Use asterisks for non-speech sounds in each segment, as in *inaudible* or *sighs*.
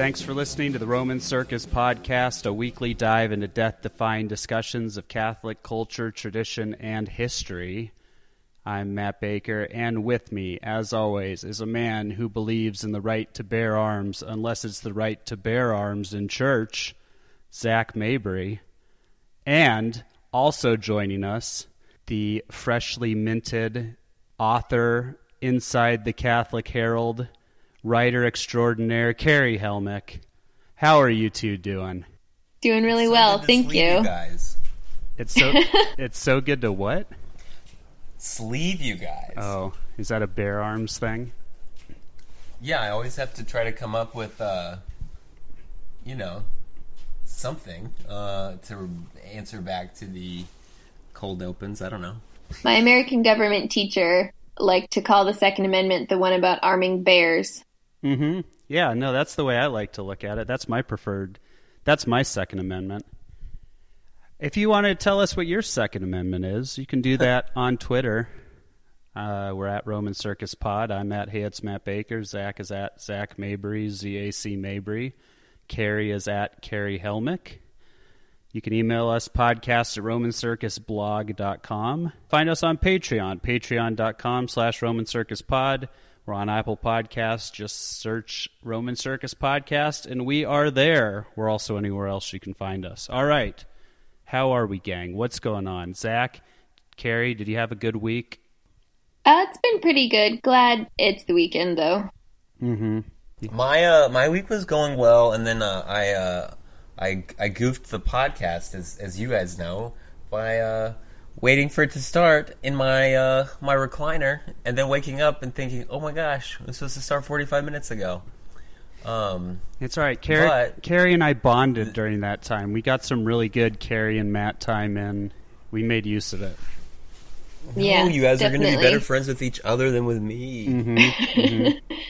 Thanks for listening to the Roman Circus Podcast, a weekly dive into death defying discussions of Catholic culture, tradition, and history. I'm Matt Baker, and with me, as always, is a man who believes in the right to bear arms unless it's the right to bear arms in church, Zach Mabry. And also joining us, the freshly minted author inside the Catholic Herald, writer extraordinaire, Carey Helmick. How are you two doing? Doing really So well, to thank sleeve you. guys. It's so *laughs* it's so good to what? Sleeve you guys. Oh, is that a bear arms thing? Yeah, I always have to try to come up with, uh, you know, something uh, to answer back to the cold opens. I don't know. My American government teacher liked to call the Second Amendment the one about arming bears. Mm-hmm. Yeah, no, that's the way I like to look at it. That's my preferred. That's my Second Amendment. If you want to tell us what your Second Amendment is, you can do *laughs* that on Twitter. Uh, we're at Roman Circus Pod. I'm at Hey, it's Matt Baker. Zach is at Zach Mabry, Z A C Mabry. Carey is at Carey Helmick. You can email us podcast at romancircusblog.com. Find us on Patreon, patreon.com slash romancircuspod. We're on Apple Podcasts. Just search Roman Circus Podcast, and we are there. We're also anywhere else you can find us. All right. How are we, gang? What's going on? Zach, Carey, did you have a good week? Uh, it's been pretty good. Glad it's the weekend, though. Mm-hmm. My uh, my week was going well, and then uh, I uh, I I goofed the podcast, as as you guys know, by uh, waiting for it to start in my uh, my recliner, and then waking up and thinking, oh my gosh, it was supposed to start forty five minutes ago. Um, It's all right. Carey, But- Carey and I bonded during that time. We got some really good Carey and Matt time in. We made use of it. Yeah, oh, you guys are going to be better friends with each other than with me. Mm-hmm. *laughs*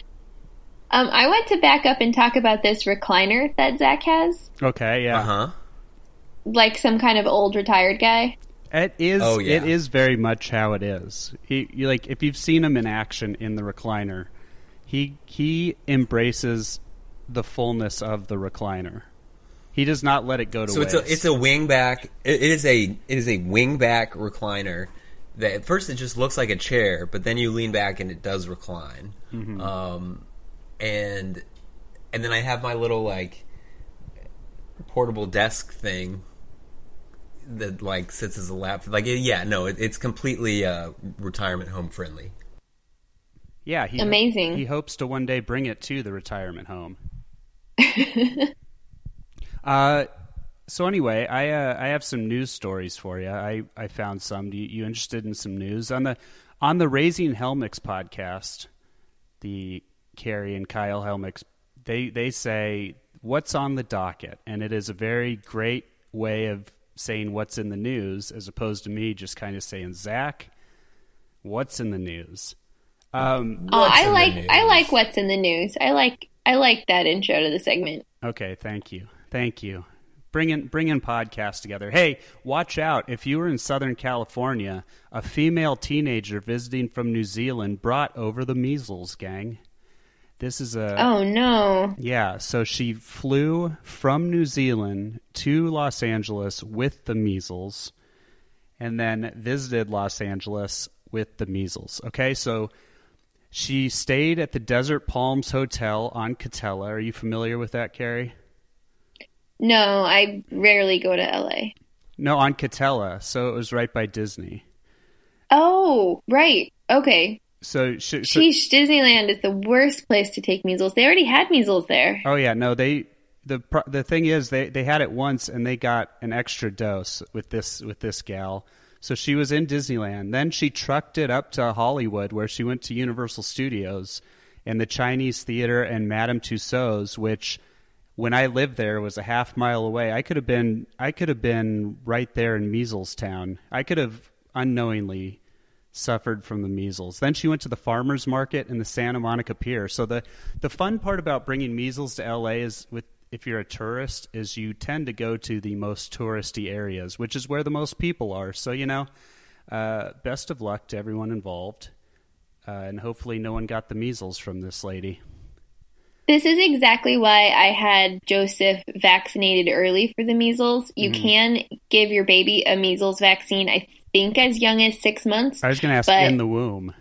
Um, I want to back up and talk about this recliner that Zach has, Okay, yeah. Uh huh. like some kind of old retired guy. It is. Oh, yeah. It is very much how it is. He, you, like if you've seen him in action in the recliner, he he embraces the fullness of the recliner. He does not let it go to So waste. it's a it's a wing back. It, it is a it is a wing back recliner. That at first it just looks like a chair, but then you lean back and it does recline. Mm-hmm. Um, and and then I have my little like portable desk thing that like sits as a lap. Like yeah, no, it, it's completely uh, retirement home friendly. yeah. He, Amazing. He hopes to one day bring it to the retirement home. *laughs* uh, so anyway, I uh, I have some news stories for you. I, I found some. You, you interested in some news on the on the Raising Helmicks podcast? The Carey and Kyle Helmicks they they say what's on the docket, and it is a very great way of saying what's in the news, as opposed to me just kind of saying Zach, what's in the news. Um, Oh, I like I like what's in the news. I like I like that intro to the segment. Okay, thank you, thank you. Bringing bringing podcasts together. Hey, watch out! If you were in Southern California, a female teenager visiting from New Zealand brought over the measles. Gang, this is a Oh no. yeah. So she flew from New Zealand to Los Angeles with the measles, and then visited Los Angeles with the measles. Okay, so she stayed at the Desert Palms Hotel on Katella. Are you familiar with that, Carey? No, I rarely go to LA. No, on Katella. So it was right by Disney. Oh, right. Okay. So, sh- so Sheesh, Disneyland is the worst place to take measles. They already had measles there. oh yeah, no, they the the thing is they they had it once and they got an extra dose with this with this gal. So she was in Disneyland. Then she trucked it up to Hollywood where she went to Universal Studios and the Chinese Theater and Madame Tussauds, which when I lived there was a half mile away. I could have been I could have been right there in Measles Town. I could have unknowingly suffered from the measles. Then she went to the farmers market in the Santa Monica Pier. So the the fun part about bringing measles to LA is with if you're a tourist is you tend to go to the most touristy areas, which is where the most people are. So you know, uh, best of luck to everyone involved, uh, and hopefully no one got the measles from this lady. This is exactly why I had Joseph vaccinated early for the measles. You Mm-hmm. can give your baby a measles vaccine, I think, as young as six months. I was going to ask But- in the womb.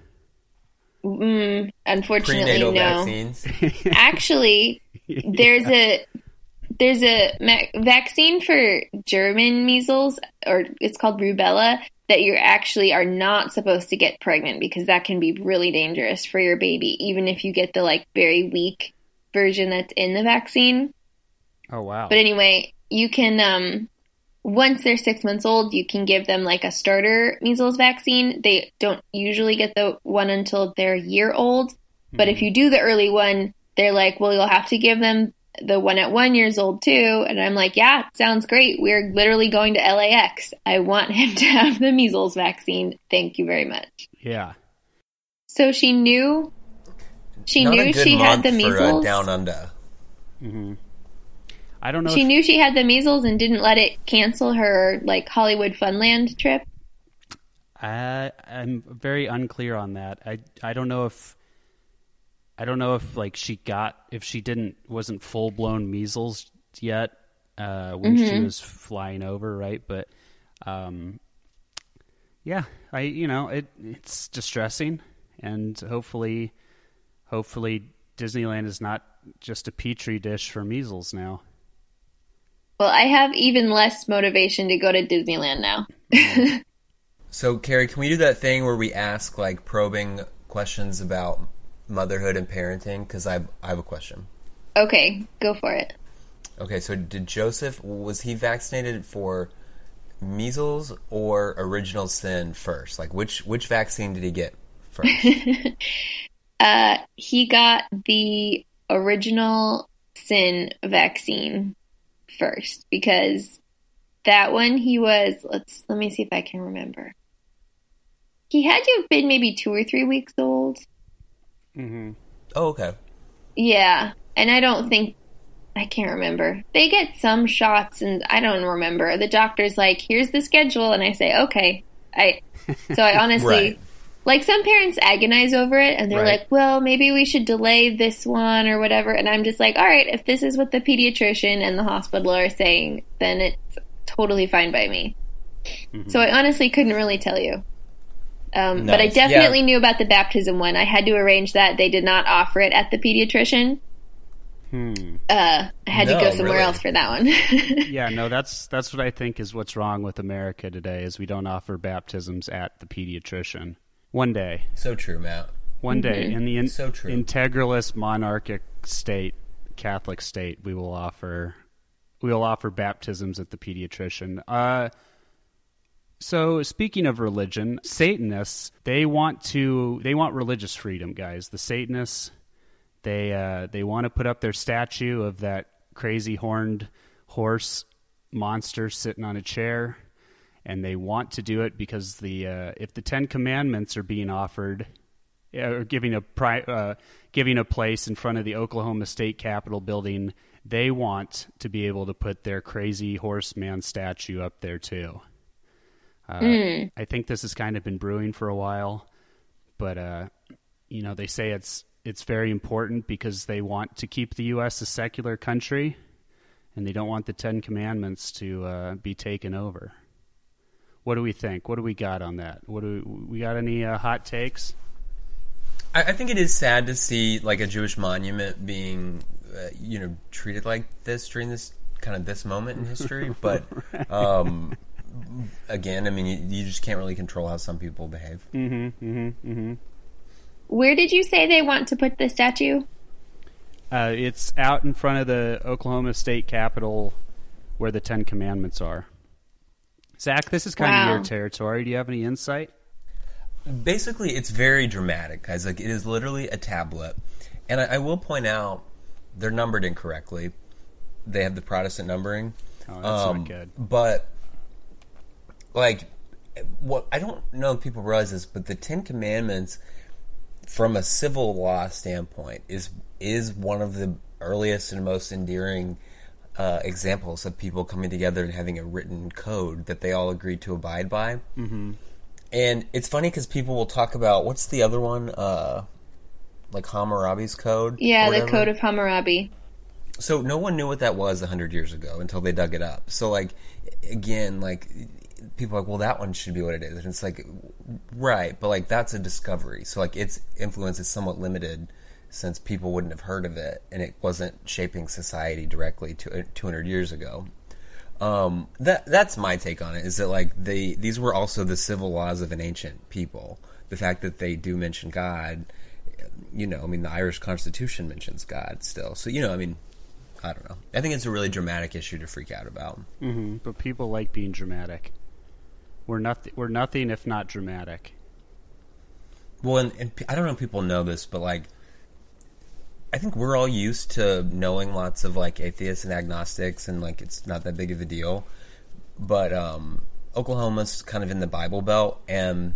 Mm, unfortunately, Prenatal no. vaccines. *laughs* Actually, there's a there's a ma- vaccine for German measles, or it's called rubella, that you actually are not supposed to get pregnant because that can be really dangerous for your baby, even if you get the like very weak version that's in the vaccine. Oh wow. But anyway, you can um once they're six months old, you can give them like a starter measles vaccine. They don't usually get the one until they're a year old. But if you do the early one, they're like, well, you'll have to give them the one at one years old too. And I'm like, yeah, sounds great. We're literally going to LAX. I want *laughs* him to have the measles vaccine. Thank you very much. yeah. So she knew. She Not a knew good she had month the for, uh, down under. I don't know. She if- knew she had the measles and didn't let it cancel her like Hollywood Funland trip. I, I'm very unclear on that. I I don't know if I don't know if like she got if she didn't wasn't full blown measles yet uh, when she was flying over, right? But um, yeah, I you know it it's distressing, and hopefully, hopefully Disneyland is not just a petri dish for measles now. Well, I have even less motivation to go to Disneyland now. *laughs* So, Carey, can we do that thing where we ask like probing questions about motherhood and parenting? Because I I have a question. Okay, go for it. Okay, so did Joseph was he vaccinated for measles or original sin first? Like which which vaccine did he get first? *laughs* Uh, he got the original sin vaccine first because that one he was let's let me see if I can remember. He had to have been maybe two or three weeks old. Mm-hmm. oh, okay. Yeah, and I don't think I can't remember. They get some shots, and I don't remember. The doctor's like, "Here's the schedule," and I say, "Okay." I so I *laughs* honestly Right. Like some parents agonize over it, and they're Right. like, "Well, maybe we should delay this one or whatever." And I'm just like, "All right, if this is what the pediatrician and the hospital are saying, then it's totally fine by me." So I honestly couldn't really tell you. Um, But I Nice. Yeah. definitely knew about the baptism one. I had to arrange that. They did not offer it at the pediatrician. Hmm. Uh, I had No, to go somewhere really? else for that one. *laughs* Yeah, no, that's that's what I think is what's wrong with America today is we don't offer baptisms at the pediatrician. One day, So true, Matt. one day in the in, So true. integralist monarchic state, Catholic state, we will offer we will offer baptisms at the pediatrician. Uh, so speaking of religion, Satanists they want to they want religious freedom, guys. The Satanists they uh, they want to put up their statue of that crazy horned horse monster sitting on a chair, and they want to do it because the uh, if the Ten Commandments are being offered uh, or giving a pri- uh, giving a place in front of the Oklahoma State Capitol building, they want to be able to put their crazy horseman statue up there too. Uh, I think this has kind of been brewing for a while, but uh, you know they say it's it's very important because they want to keep the U.S. a secular country, and they don't want the Ten Commandments to uh, be taken over. What do we think? What do we got on that? What do we, we got? Any uh, hot takes? I, I think it is sad to see like a Jewish monument being, uh, you know, treated like this during this kind of this moment in history. *laughs* But um, again, I mean, you, you just can't really control how some people behave. Where did you say they want to put the statue? Uh, it's out in front of the Oklahoma State Capitol, where the Ten Commandments are. Zach, this is kind Wow. of your territory. Do you have any insight? Basically, it's very dramatic, guys. Like it is literally a tablet, and I, I will point out they're numbered incorrectly. They have the Protestant numbering. Oh, that's Um, not good. But like, what I don't know if people realize this, but the Ten Commandments, from a civil law standpoint, is is one of the earliest and most endearing uh, examples of people coming together and having a written code that they all agreed to abide by. Mm-hmm. And it's funny because people will talk about what's the other one? Uh, like Hammurabi's code. Yeah, the. Code of Hammurabi. So no one knew what that was a hundred years ago until they dug it up. So like again, like people are like, well, that one should be what it is, and it's like right, but like that's a discovery. So like its influence is somewhat limited since people wouldn't have heard of it, and it wasn't shaping society directly to two hundred years ago. Um, that that's my take on it. Is that like they these were also the civil laws of an ancient people. The fact that they do mention God, you know, I mean, the Irish Constitution mentions God still. So you know, I mean, I don't know. I think it's a really dramatic issue to freak out about. hmm But people like being dramatic. We're nothing. We're nothing if not dramatic. Well, and, and I don't know if people know this, but like, I think we're all used to knowing lots of like atheists and agnostics, and like it's not that big of a deal. But um, Oklahoma's kind of in the Bible Belt, and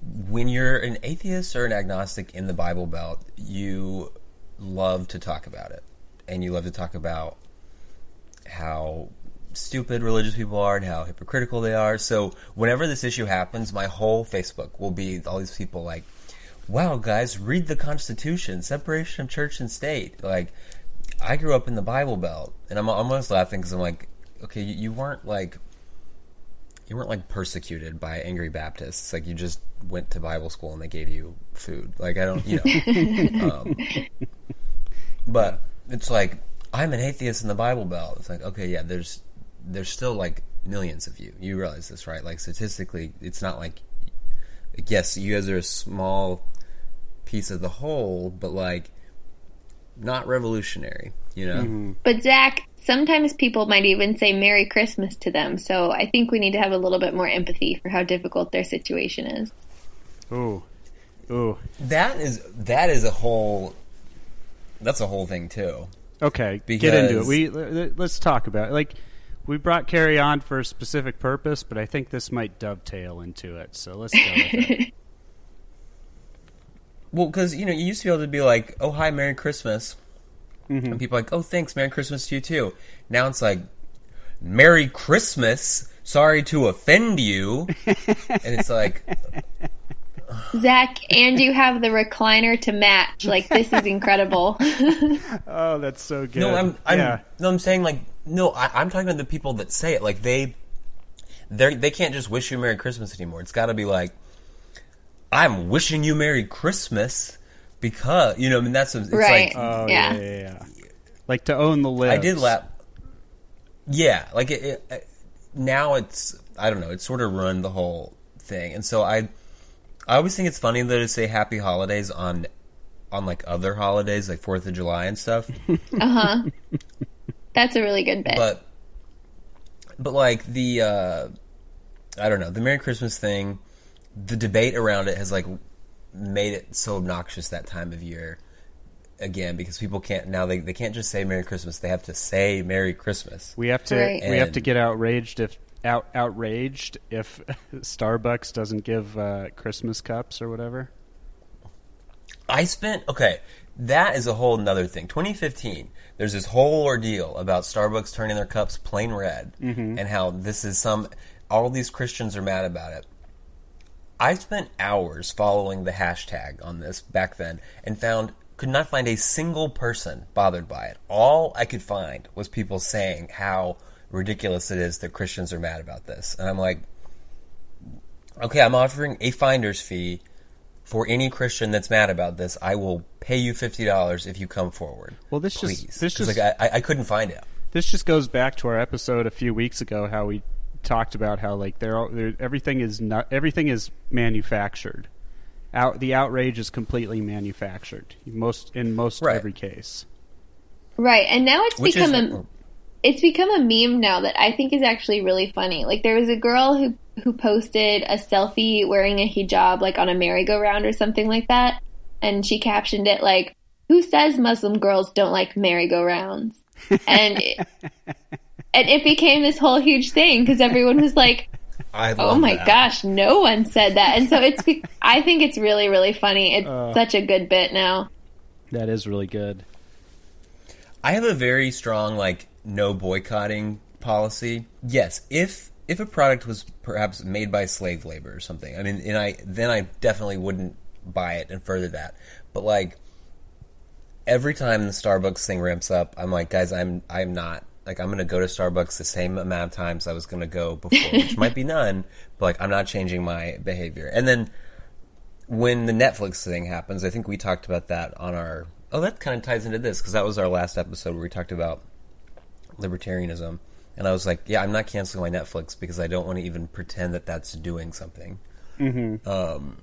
when you're an atheist or an agnostic in the Bible Belt, you love to talk about it, and you love to talk about how stupid religious people are and how hypocritical they are. So whenever this issue happens, my whole Facebook will be all these people like, "Wow, guys, read the Constitution, separation of church and state." Like, I grew up in the Bible Belt, and I'm almost laughing because I'm like, okay, you, you weren't like. You weren't like persecuted by angry Baptists. Like you just went to Bible school and they gave you food. Like I don't, you know. *laughs* um, but it's like I'm an atheist in the Bible Belt. It's like okay, yeah, there's there's still like millions of you. You realize this, right? Like statistically, it's not like yes, you guys are a small piece of the whole, but like not revolutionary. You know? Mm-hmm. But Zach, sometimes people might even say Merry Christmas to them. So I think we need to have a little bit more empathy for how difficult their situation is. Ooh, ooh. That is that is a whole. That's a whole thing too. Okay, get into it. We let's talk about it. Like we brought Carey on for a specific purpose, but I think this might dovetail into it. So let's go with it. *laughs* Well, because you know, you used to be able to be like, "Oh, hi, Merry Christmas," mm-hmm. and people are like, "Oh, thanks, Merry Christmas to you too." Now it's like, "Merry Christmas." Sorry to offend you, and it's like, *laughs* Zach, and you have the recliner to match. Like this is incredible. *laughs* Oh, that's so good. no, I'm, I'm, yeah. no, I'm saying like, no, I, I'm talking about the people that say it. Like they, they, they can't just wish you Merry Christmas anymore. It's got to be like, I'm wishing you Merry Christmas because you know. I mean, that's it's Right. like Oh Yeah. yeah. yeah, yeah, Like to own the list. I did laugh. Yeah, like it, it, it- now it's I don't know. It's sort of ruined the whole thing, and so I I always think it's funny though to say Happy Holidays on on like other holidays like Fourth of July and stuff, *laughs* Uh huh. That's a really good bit. but but like the uh, I don't know the Merry Christmas thing, the debate around it has like made it so obnoxious that time of year again because people can't now they, they can't just say Merry Christmas they have to say Merry Christmas. We have to. Right. We have to get outraged if out outraged if *laughs* Starbucks doesn't give uh, Christmas cups or whatever. I spent okay. That is a whole nother thing. 2015. There's this whole ordeal about Starbucks turning their cups plain red, and how this is some. All these Christians are mad about it. I spent hours following the hashtag on this back then, and found could not find a single person bothered by it. All I could find was people saying how ridiculous it is that Christians are mad about this, and I'm like, okay, I'm offering a finder's fee for any Christian that's mad about this, I will pay you fifty dollars if you come forward. Well, this please. just this just like I, I couldn't find it. this just goes back to our episode a few weeks ago how we talked about how like they're, all, they're everything is not everything is manufactured. Out the outrage is completely manufactured. Most in most Right. every case. right, and now it's Which become is a it's become a meme now that I think is actually really funny. Like there was a girl who who posted a selfie wearing a hijab like on a merry-go-round or something like that, and she captioned it like, "Who says Muslim girls don't like merry-go-rounds?" *laughs* And it, and it became this whole huge thing because everyone was like, *laughs* I "Oh my that. gosh, no one said that." And so it's, *laughs* I think it's really really funny. It's Uh. such a good bit now. That is really good. I have a very strong like no boycotting policy. Yes, if if a product was perhaps made by slave labor or something, I mean, and I then I definitely wouldn't buy it and further that. But like every time the Starbucks thing ramps up, I'm like, guys, I'm I'm not like I'm gonna go to Starbucks the same amount of times I was gonna go before, which might be none, but like I'm not changing my behavior. And then when the Netflix thing happens, I think we talked about that on our. Oh, that kind of ties into this because that was our last episode where we talked about libertarianism, and I was like, yeah, I'm not canceling my Netflix because I don't want to even pretend that that's doing something. Mm-hmm. Um,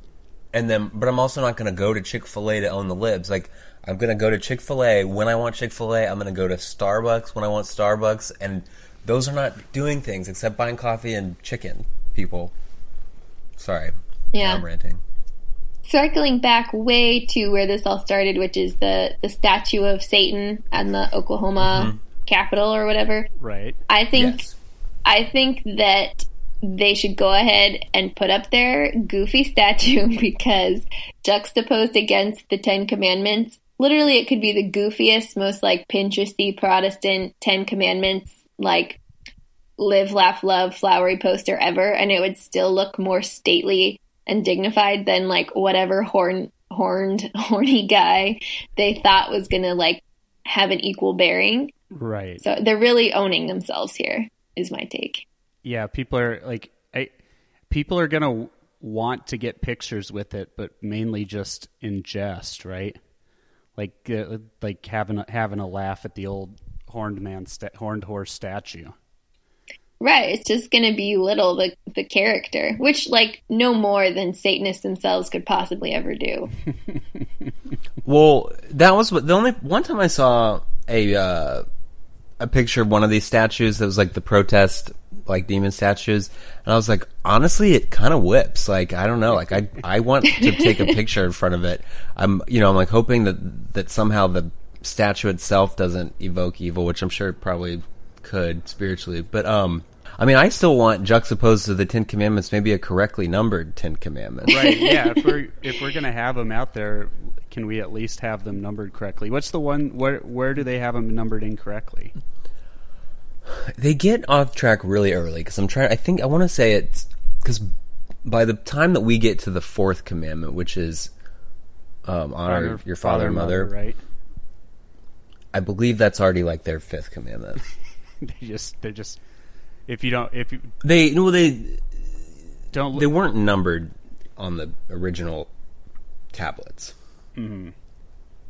and then, but I'm also not going to go to Chick Fil A to own the libs. Like, I'm going to go to Chick Fil A when I want Chick Fil A. I'm going to go to Starbucks when I want Starbucks, and those are not doing things except buying coffee and chicken. People, sorry, Yeah. I'm ranting. circling back way to where this all started, which is the the statue of Satan on the Oklahoma mm-hmm. Capitol or whatever. Right. I think Yes. I think that they should go ahead and put up their goofy statue *laughs* because juxtaposed against the Ten Commandments, literally it could be the goofiest, most like Pinteresty Protestant Ten Commandments like live, laugh, love flowery poster ever, and it would still look more stately and dignified than like whatever horn horned *laughs* horny guy they thought was gonna like have an equal bearing. Right. So they're really owning themselves here, is my take. yeah, people are like, I, people are gonna want to get pictures with it, but mainly just in jest, right? Like, uh, like having a, having a laugh at the old horned man, sta- horned horse statue. Right, it's just going to belittle the the character, which like no more than Satanists themselves could possibly ever do. *laughs* Well, that was what the only one time I saw a uh, a picture of one of these statues that was like the protest like demon statues, and I was like, honestly, it kind of whips. Like I don't know, like I I want to take a picture in front of it. I'm you know I'm like hoping that that somehow the statue itself doesn't evoke evil, which I'm sure it probably could spiritually, but um. I mean, I still want juxtaposed to the Ten Commandments, maybe a correctly numbered Ten Commandments. Right. *laughs* Yeah. if we're if we're gonna have them out there, can we at least have them numbered correctly? What's the one? Where where do they have them numbered incorrectly? They get off track really early because I'm trying. I think I want to say it's because by the time that we get to the fourth commandment, which is um, honor, your father, and mother, Right. I believe that's already like their fifth commandment. *laughs* They just they just if you don't if you they no, they don't they weren't numbered on the original tablets.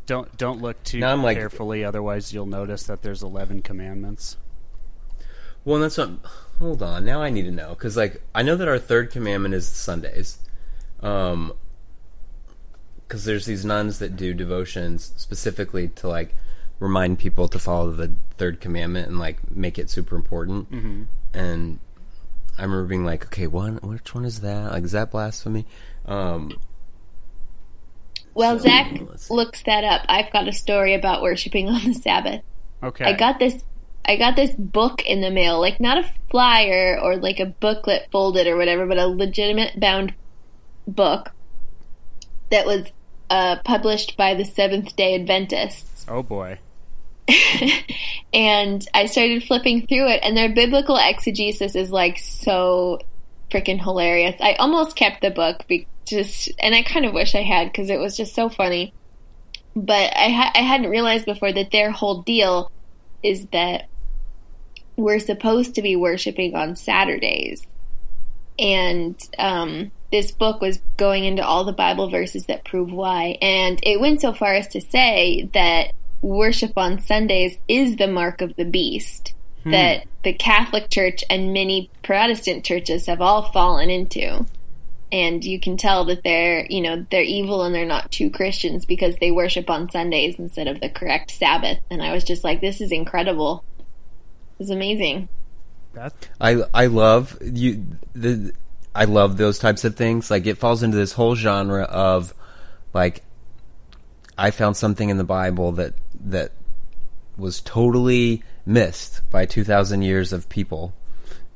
don't don't look too Now I'm like- carefully, otherwise you'll notice that there's eleven commandments. Well, that's what. Hold on. Now I need to know because, like, I know that our third commandment is Sundays, um, because there's these nuns that do devotions specifically to like remind people to follow the third commandment and like make it super important. Mm-hmm. And I remember being like, okay, one, which one is that? Like, is that blasphemy? Um, Well, So, Zach let's looks that up. I've got a story about worshiping on the Sabbath. Okay. I got this I got this book in the mail, like not a flyer or like a booklet folded or whatever, but a legitimate bound book that was uh, published by the Seventh Day Adventists. oh boy. *laughs* and I started flipping through it, and their biblical exegesis is like so freaking hilarious. I almost kept the book, be- just and I kind of wish I had because it was just so funny. But I ha- I hadn't realized before that their whole deal is that we're supposed to be worshiping on Saturdays, and um, this book was going into all the Bible verses that prove why, and it went so far as to say that worship on Sundays is the mark of the beast that the Catholic Church and many Protestant churches have all fallen into. And you can tell that they're, you know, they're evil and they're not true Christians because they worship on Sundays instead of the correct Sabbath. And I was just like, this is incredible. It's amazing. That I I love you the I love those types of things. Like it falls into this whole genre of like I found something in the Bible that that was totally missed by 2000 years of people.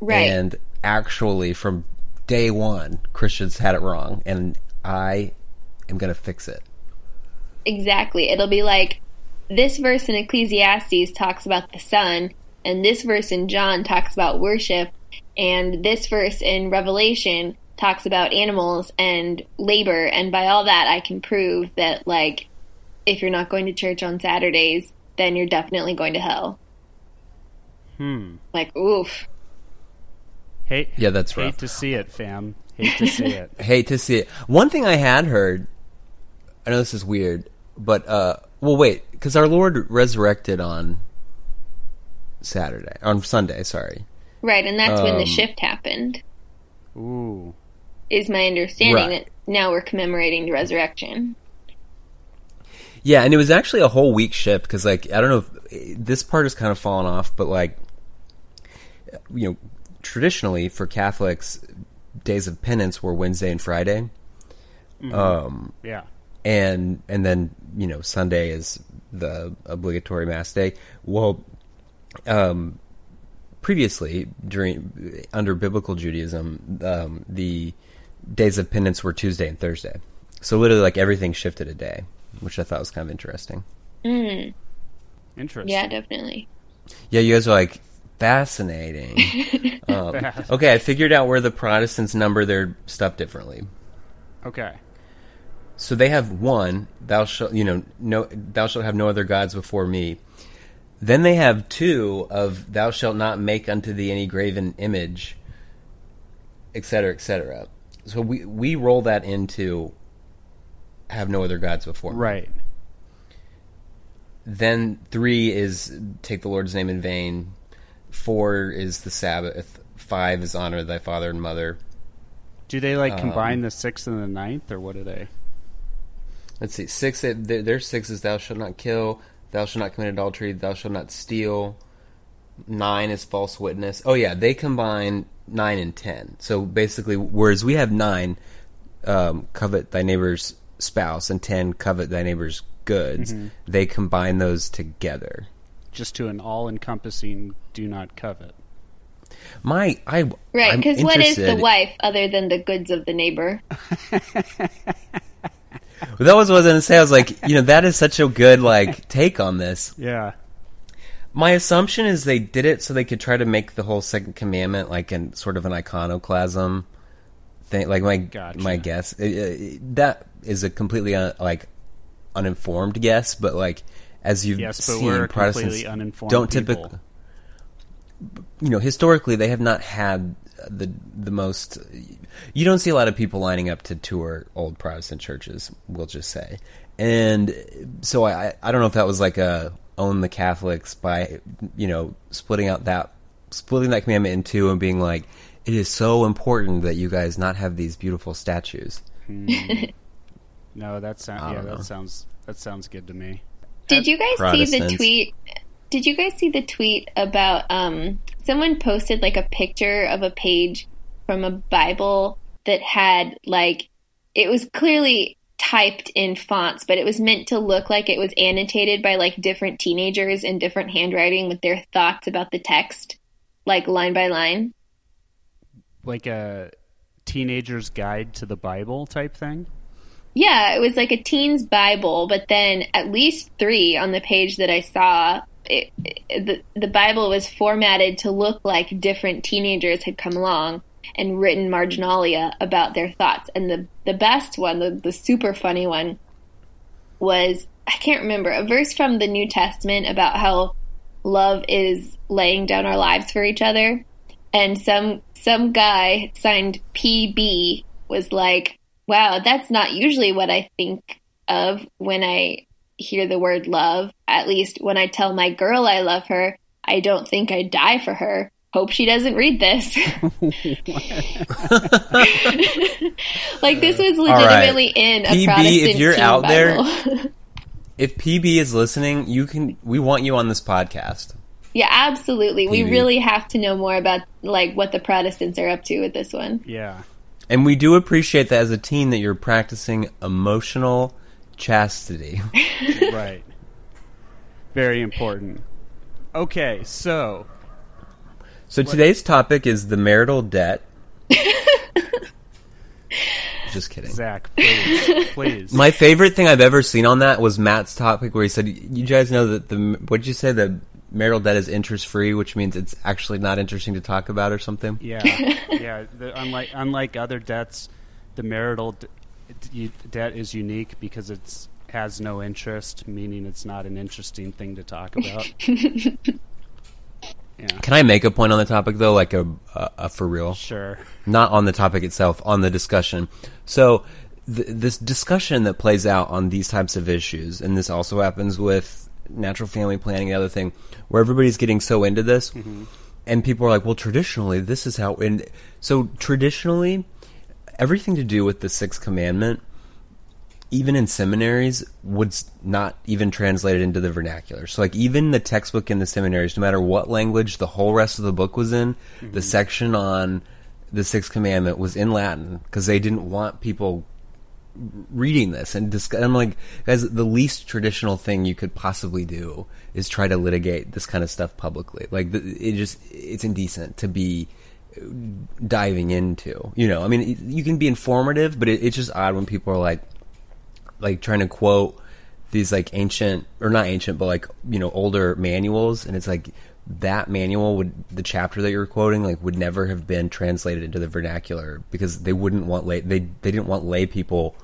Right. And actually from day 1 Christians had it wrong and I am going to fix it. Exactly. It'll be like this verse in Ecclesiastes talks about the sun, and this verse in John talks about worship, and this verse in Revelation talks about animals and labor, and by all that, I can prove that like if you're not going to church on Saturdays, then you're definitely going to hell. Hmm. Like, oof. Hate. Yeah, that's right. hate to see it, fam. Hate to see it. *laughs* Hate to see it. One thing I had heard, I know this is weird, but uh, well, wait, because our Lord resurrected on Saturday, on Sunday. Sorry. Right, and that's when the Um, shift happened. Ooh. Is my understanding Right. that now we're commemorating the resurrection. Yeah, and it was actually a whole week shift because, like, I don't know if this part has kind of fallen off, but like, you know, traditionally for Catholics, days of penance were Wednesday and Friday, um, Yeah. and and then you know Sunday is the obligatory mass day. Well, um, previously during under biblical Judaism, um, the days of penance were Tuesday and Thursday. So literally, like everything shifted a day, which I thought was kind of interesting. Mm, Interesting. yeah, definitely. Yeah, you guys are like fascinating. *laughs* um, okay, I figured out where the Protestants number their stuff differently. Okay. So they have one, thou shalt, you know, no, thou shalt have no other gods before me. Then they have two of thou shalt not make unto thee any graven image, etc., etc. So we we roll that into have no other gods before me. Right. Then three is take the Lord's name in vain. Four is the Sabbath. Five is honor thy father and mother. Do they like Um, combine the sixth and the ninth, or what do they? Let's see. Six. Their, their six is thou shalt not kill. Thou shalt not commit adultery. Thou shalt not steal. Nine is false witness. Oh yeah, they combine nine and ten. So basically, whereas we have nine, um, covet thy neighbor's spouse, and ten, covet thy neighbor's goods. They combine those together. Just to an all-encompassing "do not covet." My, I Right, because what is the wife other than the goods of the neighbor? *laughs* *laughs* That was what I was going to say. I was like, you know, that is such a good like take on this. Yeah. My assumption is they did it so they could try to make the whole second commandment like an sort of an iconoclasm thing. Like my Gotcha. my guess Uh, uh, that is a completely uh, like uninformed guess, but like as you've Yes, seen, Protestants don't typically. You know, historically, they have not had the the most. You don't see a lot of people lining up to tour old Protestant churches. We'll just say, and so I I don't know if that was like a own the Catholics by you know splitting out that splitting that commandment in two and being like it is so important that you guys not have these beautiful statues. Hmm. *laughs* No, that sounds. Yeah, don't know. that sounds. That sounds good to me. Did you guys see the tweet? Did you guys see the tweet about um someone posted like a picture of a page from a Bible that had like it was clearly typed in fonts, but it was meant to look like it was annotated by like different teenagers in different handwriting with their thoughts about the text, like line by line. Like a teenager's guide to the Bible type thing. Yeah, it was like a teen's Bible, but then at least three on the page that I saw, the the Bible was formatted to look like different teenagers had come along and written marginalia about their thoughts. And the the best one, the the super funny one, was I can't remember a verse from the New Testament about how love is laying down our lives for each other, and some some guy signed PB was like, "Wow, that's not usually what I think of when I hear the word love. At least when I tell my girl I love her, I don't think I'd die for her. Hope she doesn't read this." *laughs* *laughs* like this was right. legitimately in a PB, if Protestant you're teen out there- Bible. *laughs* If PB is listening, you can. We want you on this podcast. Yeah, absolutely. We really have to know more about like what the Protestants are up to with this one. Yeah. And we do appreciate that as a teen that you're practicing emotional chastity. *laughs* right. Very important. Okay, so So today's topic is the marital debt. *laughs* Just kidding. Zach, please, please. My favorite thing I've ever seen on that was Matt's topic where he said, "You guys know that the what did you say the marital debt is interest free, which means it's actually not interesting to talk about or something. Yeah, yeah. The, unlike unlike other debts, the marital d- d- debt is unique because it's has no interest, meaning it's not an interesting thing to talk about. *laughs* yeah, Can I make a point on the topic though, like a, a, a for real? sure. not on the topic itself, on the discussion. So th- this discussion that plays out on these types of issues, and this also happens with natural family planning and other thing, where everybody's getting so into this, mm-hmm. and people are like, "Well, traditionally, this is how." And so traditionally, everything to do with the sixth commandment. Even in seminaries, would not even translated into the vernacular. So, like, even the textbook in the seminaries, no matter what language the whole rest of the book was in, mm-hmm. the section on the sixth commandment was in Latin because they didn't want people reading this and dis- I'm like, guys, the least traditional thing you could possibly do is try to litigate this kind of stuff publicly. Like, the, it just it's indecent to be diving into. You know, I mean, you can be informative, but it, it's just odd when people are like, like trying to quote these like ancient or not ancient, but like you know older manuals, and it's like that manual would the chapter that you're quoting like would never have been translated into the vernacular because they wouldn't want lay they they didn't want lay people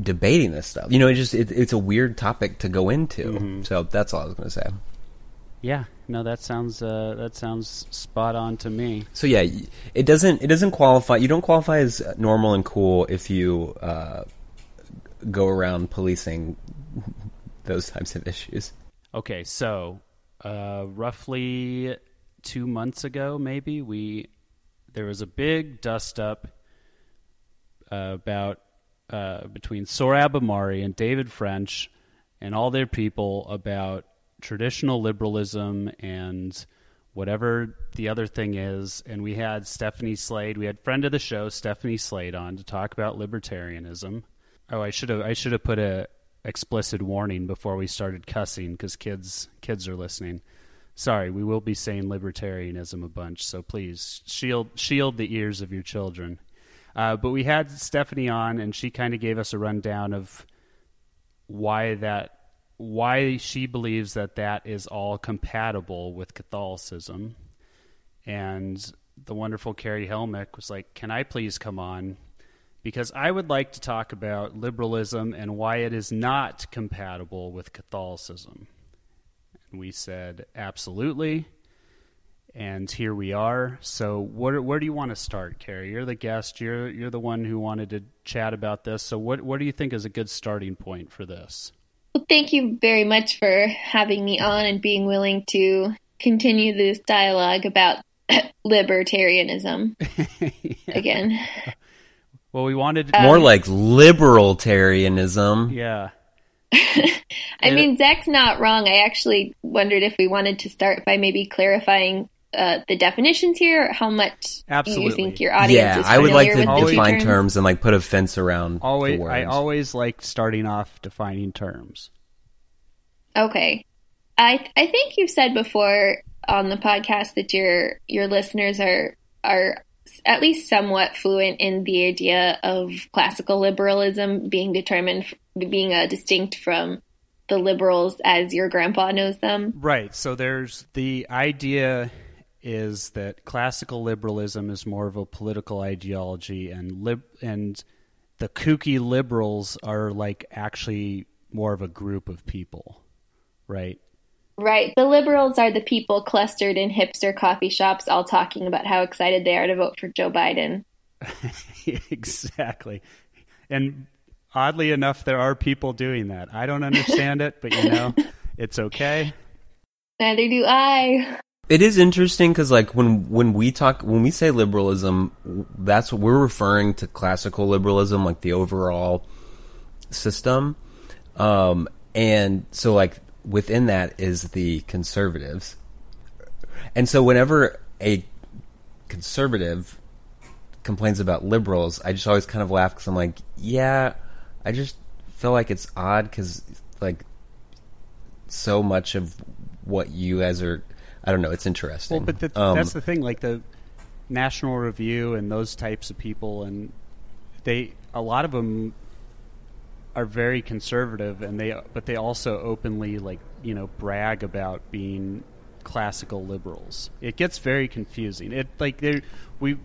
debating this stuff. You know, it just it, it's a weird topic to go into. Mm-hmm. So that's all I was going to say. Yeah, no, that sounds uh, that sounds spot on to me. So yeah, it doesn't it doesn't qualify. You don't qualify as normal and cool if you uh, go around policing those types of issues. Okay, so uh, roughly two months ago, maybe we there was a big dust up uh, about uh, between Sohrab Ahmari and David French and all their people about traditional liberalism and whatever the other thing is. And we had Stephanie Slade, we had friend of the show Stephanie Slade on to talk about libertarianism. Oh, I should have I should have put a explicit warning before we started cussing because kids kids are listening. Sorry, we will be saying libertarianism a bunch, so please shield shield the ears of your children. Uh, but we had Stephanie on, and she kind of gave us a rundown of why that why she believes that that is all compatible with Catholicism. And the wonderful Carey Helmick was like, "Can I please come on?" Because I would like to talk about liberalism and why it is not compatible with Catholicism. And we said, absolutely. And here we are. So, where, where do you want to start, Carey? You're the guest. You're you're the one who wanted to chat about this. So, what what do you think is a good starting point for this? Well, thank you very much for having me on and being willing to continue this dialogue about *coughs* libertarianism *laughs* again. Well, we wanted. More um, like libertarianism. yeah. *laughs* I mean, Zach's not wrong. I actually wondered if we wanted to start by maybe clarifying uh, the definitions here, how much Absolutely. you think your audience Yeah, is I would like to with define terms. terms and like put a fence around Always, the words. I always like starting off defining terms. Okay. I I think you've said before on the podcast that your your listeners are are at least somewhat fluent in the idea of classical liberalism being determined being uh, distinct from the liberals as your grandpa knows them. Right. So there's the idea is that classical liberalism is more of a political ideology, and lib and the kooky liberals are like actually more of a group of people, right? Right. The liberals are the people clustered in hipster coffee shops all talking about how excited they are to vote for Joe Biden. *laughs* *laughs* exactly. And oddly enough, there are people doing that. I don't understand it, but you know, *laughs* it's okay. Neither do I. It is interesting because, like, when when we talk, when we say liberalism, that's what we're referring to classical liberalism, like the overall system. Um, and so, like, within that is the conservatives. And so, whenever a conservative complains about liberals, I just always kind of laugh because I'm like, yeah, I just feel like it's odd because, like, so much of what you guys are. I don't know. It's interesting. Well, but the, Um, that's the thing. Like the National Review and those types of people, and they a lot of them are very conservative, and they but they also openly like you know brag about being classical liberals. It gets very confusing. It like they we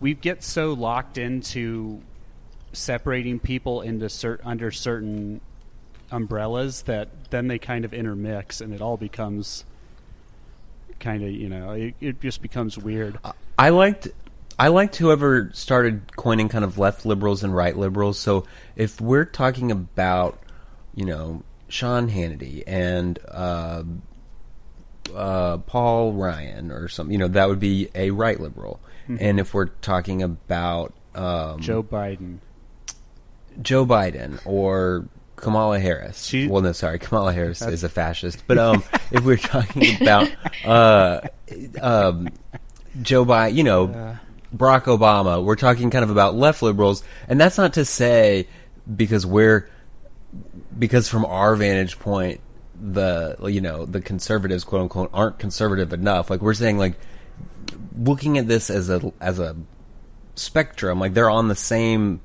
we get so locked into separating people into cert, under certain umbrellas that then they kind of intermix and it all becomes kind of you know it, it just becomes weird. I liked I liked whoever started coining kind of left liberals and right liberals. So if we're talking about you know Sean Hannity and uh, uh, Paul Ryan or something, you know that would be a right liberal. And if we're talking about um, Joe Biden. Joe Biden or Kamala Harris. She- well, no, sorry, Kamala Harris is a fascist. But um, *laughs* if we're talking about uh, um, Joe Biden, you know, Barack Obama, we're talking kind of about left liberals, and that's not to say because we're because from our vantage point, the you know the conservatives quote unquote aren't conservative enough. Like we're saying, like looking at this as a as a spectrum, like they're on the same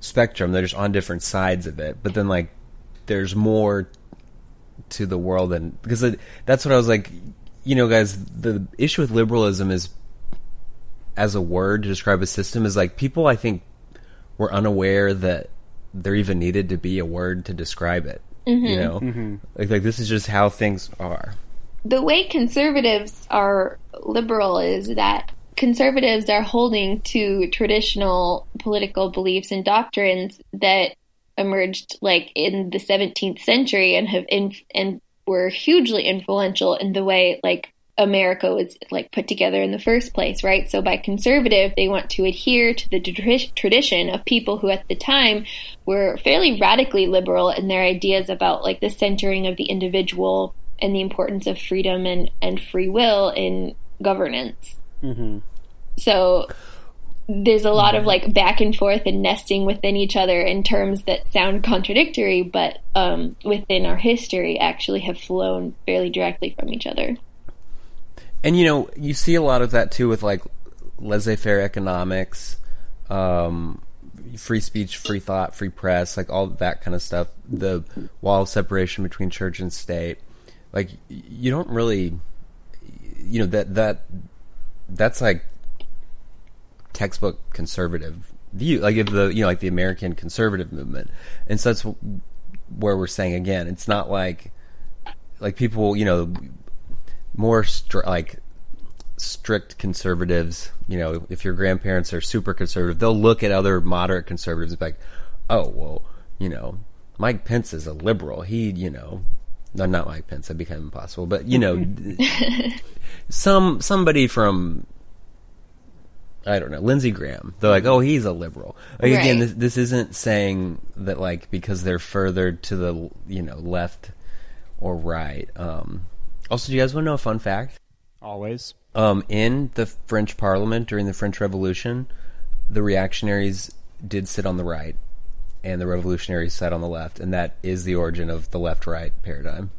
spectrum. They're just on different sides of it. But then like there's more to the world than because it, that's what I was like. You know, guys, the issue with liberalism is as a word to describe a system is like people I think were unaware that there even needed to be a word to describe it. You mm-hmm. know, mm-hmm. like like this is just how things are. the way conservatives are liberal is that conservatives are holding to traditional political beliefs and doctrines that emerged like in the 17th century and have in, and were hugely influential in the way like America was like put together in the first place, right? So by conservative, they want to adhere to the tra- tradition of people who at the time were fairly radically liberal in their ideas about like the centering of the individual and the importance of freedom and, and free will in governance. Mm-hmm. So there's a lot of like back and forth and nesting within each other in terms that sound contradictory, but um, within our history actually have flown fairly directly from each other. And you know, you see a lot of that too with like laissez-faire economics, um, free speech, free thought, free press, like all that kind of stuff. The wall of separation between church and state. Like you don't really, you know that that that's like textbook conservative view. Like if the you know like the American conservative movement, and so that's where we're saying again, it's not like like people you know more str- like strict conservatives, you know, if your grandparents are super conservative, they'll look at other moderate conservatives and be like, oh, well, you know, Mike Pence is a liberal. He, you know, no, not Mike Pence. That became impossible. But you know, mm-hmm. *laughs* some somebody from I don't know, Lindsey Graham. They're like, oh, he's a liberal. Like, Again, this, this isn't saying that like because they're further to the you know left or right. Um, also, do you guys want to know a fun fact? Always. Um, in the French Parliament during the French Revolution, the reactionaries did sit on the right, and the revolutionaries sat on the left, and that is the origin of the left-right paradigm.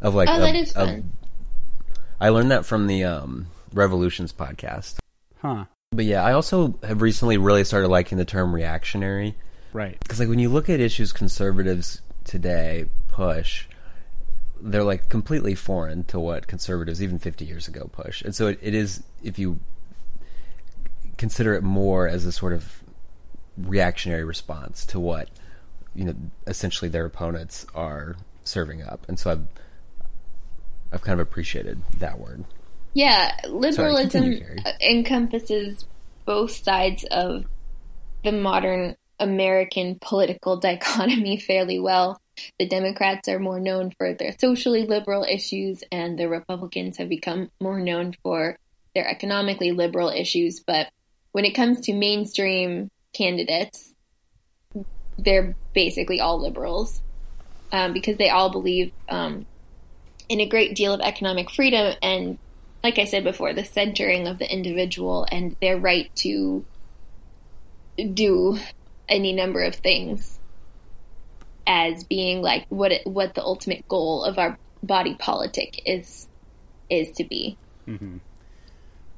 Of like, Oh, that of- is of- fun. I learned that from the um, Revolutions podcast. Huh. But yeah, I also have recently really started liking the term reactionary Right. because like when you look at issues conservatives today push, they're like completely foreign to what conservatives even 50 years ago push, and so it, it is if you consider it more as a sort of reactionary response to what you know essentially their opponents are serving up, and so I've I've kind of appreciated that word. Yeah, liberalism Carey. encompasses both sides of the modern American political *laughs* dichotomy fairly well. The Democrats are more known for their socially liberal issues, and the Republicans have become more known for their economically liberal issues. But when it comes to mainstream candidates, they're basically all liberals um, because they all believe um, in a great deal of economic freedom and like I said before, the centering of the individual and their right to do any number of things as being like what it, what the ultimate goal of our body politic is is to be. Mm-hmm.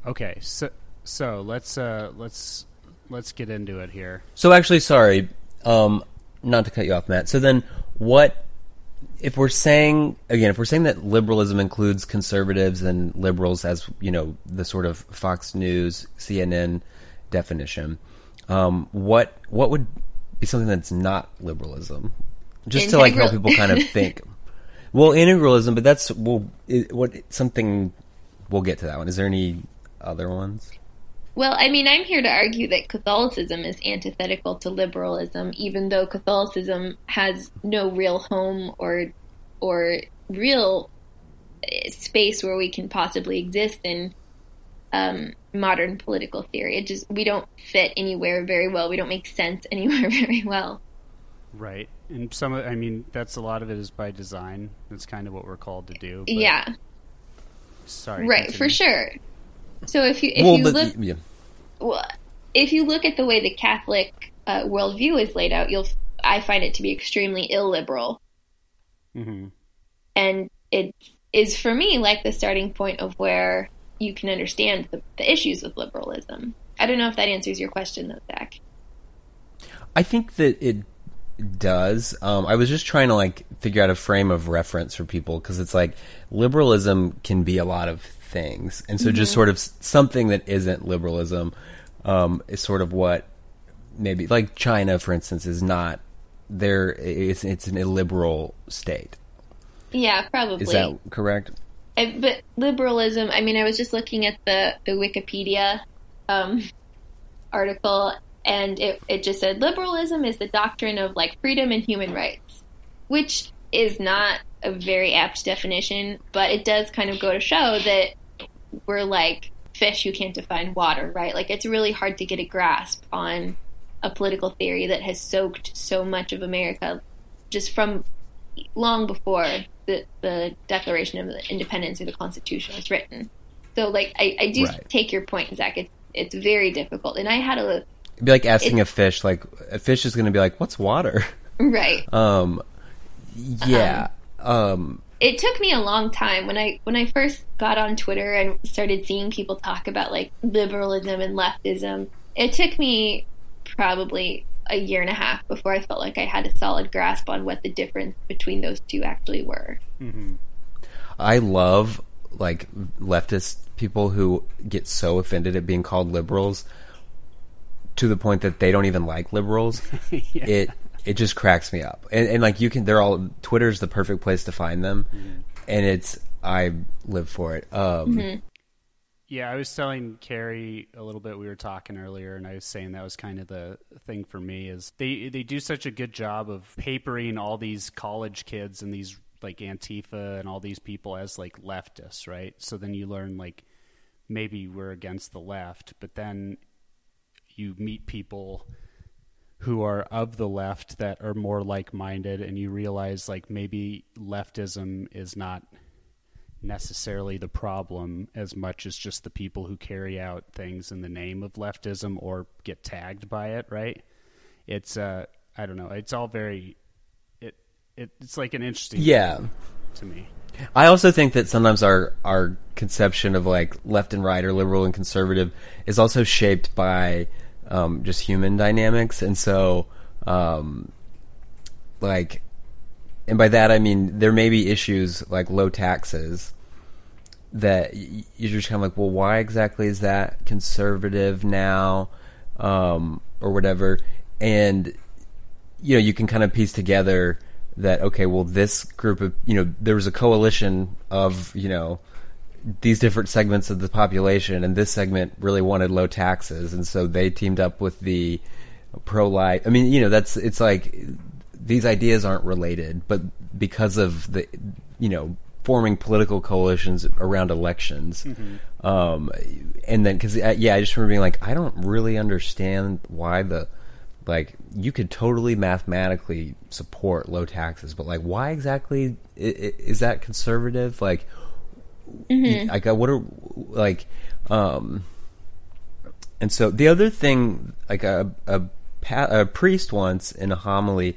Okay. So so let's uh let's let's get into it here. So actually, sorry. Um, not to cut you off, Matt. So then, what if we're saying again? If we're saying that liberalism includes conservatives and liberals, as you know, the sort of Fox News, CNN definition, um, what what would be something that's not liberalism? Just to like help people kind of *laughs* think. Well, integralism, but that's well, it, what something. We'll get to that one. Is there any other ones? Well, I mean, I'm here to argue that Catholicism is antithetical to liberalism, even though Catholicism has no real home or or real eh, space where we can possibly exist in um, modern political theory. It just we don't fit anywhere very well. We don't make sense *laughs* anywhere very well. Right. And some of, I mean, that's a lot of it is by design. That's kind of what we're called to do. but- yeah, Sorry. right, continue. for sure. So if you if well, you but look yeah. well, if you look at the way the Catholic uh, worldview is laid out, you'll I find it to be extremely illiberal, Mhm. and it is for me like the starting point of where you can understand the, the issues with liberalism. I don't know if that answers your question, though, Zach. I think that it does. Um, I was just trying to like figure out a frame of reference for people because it's like liberalism can be a lot of things, and so just sort of something that isn't liberalism um, is sort of what maybe like China, for instance, is not there. It's it's an illiberal state. Yeah, probably. Is that correct? I, but liberalism. I mean, I was just looking at the the Wikipedia um, article, and it it just said liberalism is the doctrine of like freedom and human rights, which is not a very apt definition, but it does kind of go to show that we're like fish who can't define water, right? Like it's really hard to get a grasp on a political theory that has soaked so much of America just from long before the, the Declaration of Independence or the Constitution was written. So, like, I, I do Right. take your point, Zach. It's it's very difficult, and I had a It'd be like asking a fish. Like a fish is going to be like, "What's water?" right. *laughs* Um, yeah. Um, It took me a long time when I when I first got on Twitter and started seeing people talk about like liberalism and leftism. It took me probably a year and a half before I felt like I had a solid grasp on what the difference between those two actually were. Mm-hmm. I love like leftist people who get so offended at being called liberals to the point that they don't even like liberals. *laughs* It it just cracks me up. And, and like you can, they're all Twitter's the perfect place to find them, and it's I live for it. Um, Yeah, I was telling Carey a little bit. We were talking earlier, and I was saying that was kind of the thing for me is they they do such a good job of papering all these college kids and these like Antifa and all these people as like leftists, right? So then you learn like maybe we're against the left, but then you meet people who are of the left that are more like-minded and you realize like maybe leftism is not necessarily the problem as much as just the people who carry out things in the name of leftism or get tagged by it right? It's uh i don't know. It's all very it, it it's like an interesting yeah. to me. I also think that sometimes our our conception of like left and right or liberal and conservative is also shaped by um, just human dynamics, and so um, like, and by that I mean there may be issues like low taxes that you're just kind of like, well, why exactly is that conservative now, um, or whatever, and you know you can kind of piece together that okay well this group of you know there was a coalition of you know these different segments of the population and this segment really wanted low taxes and so they teamed up with the pro life i mean you know that's it's like these ideas aren't related but because of the you know forming political coalitions around elections um and then because yeah i just remember being like i don't really understand why the like you could totally mathematically support low taxes but like why exactly is that conservative? Like like uh, what are like um and so the other thing like a a, a priest once in a homily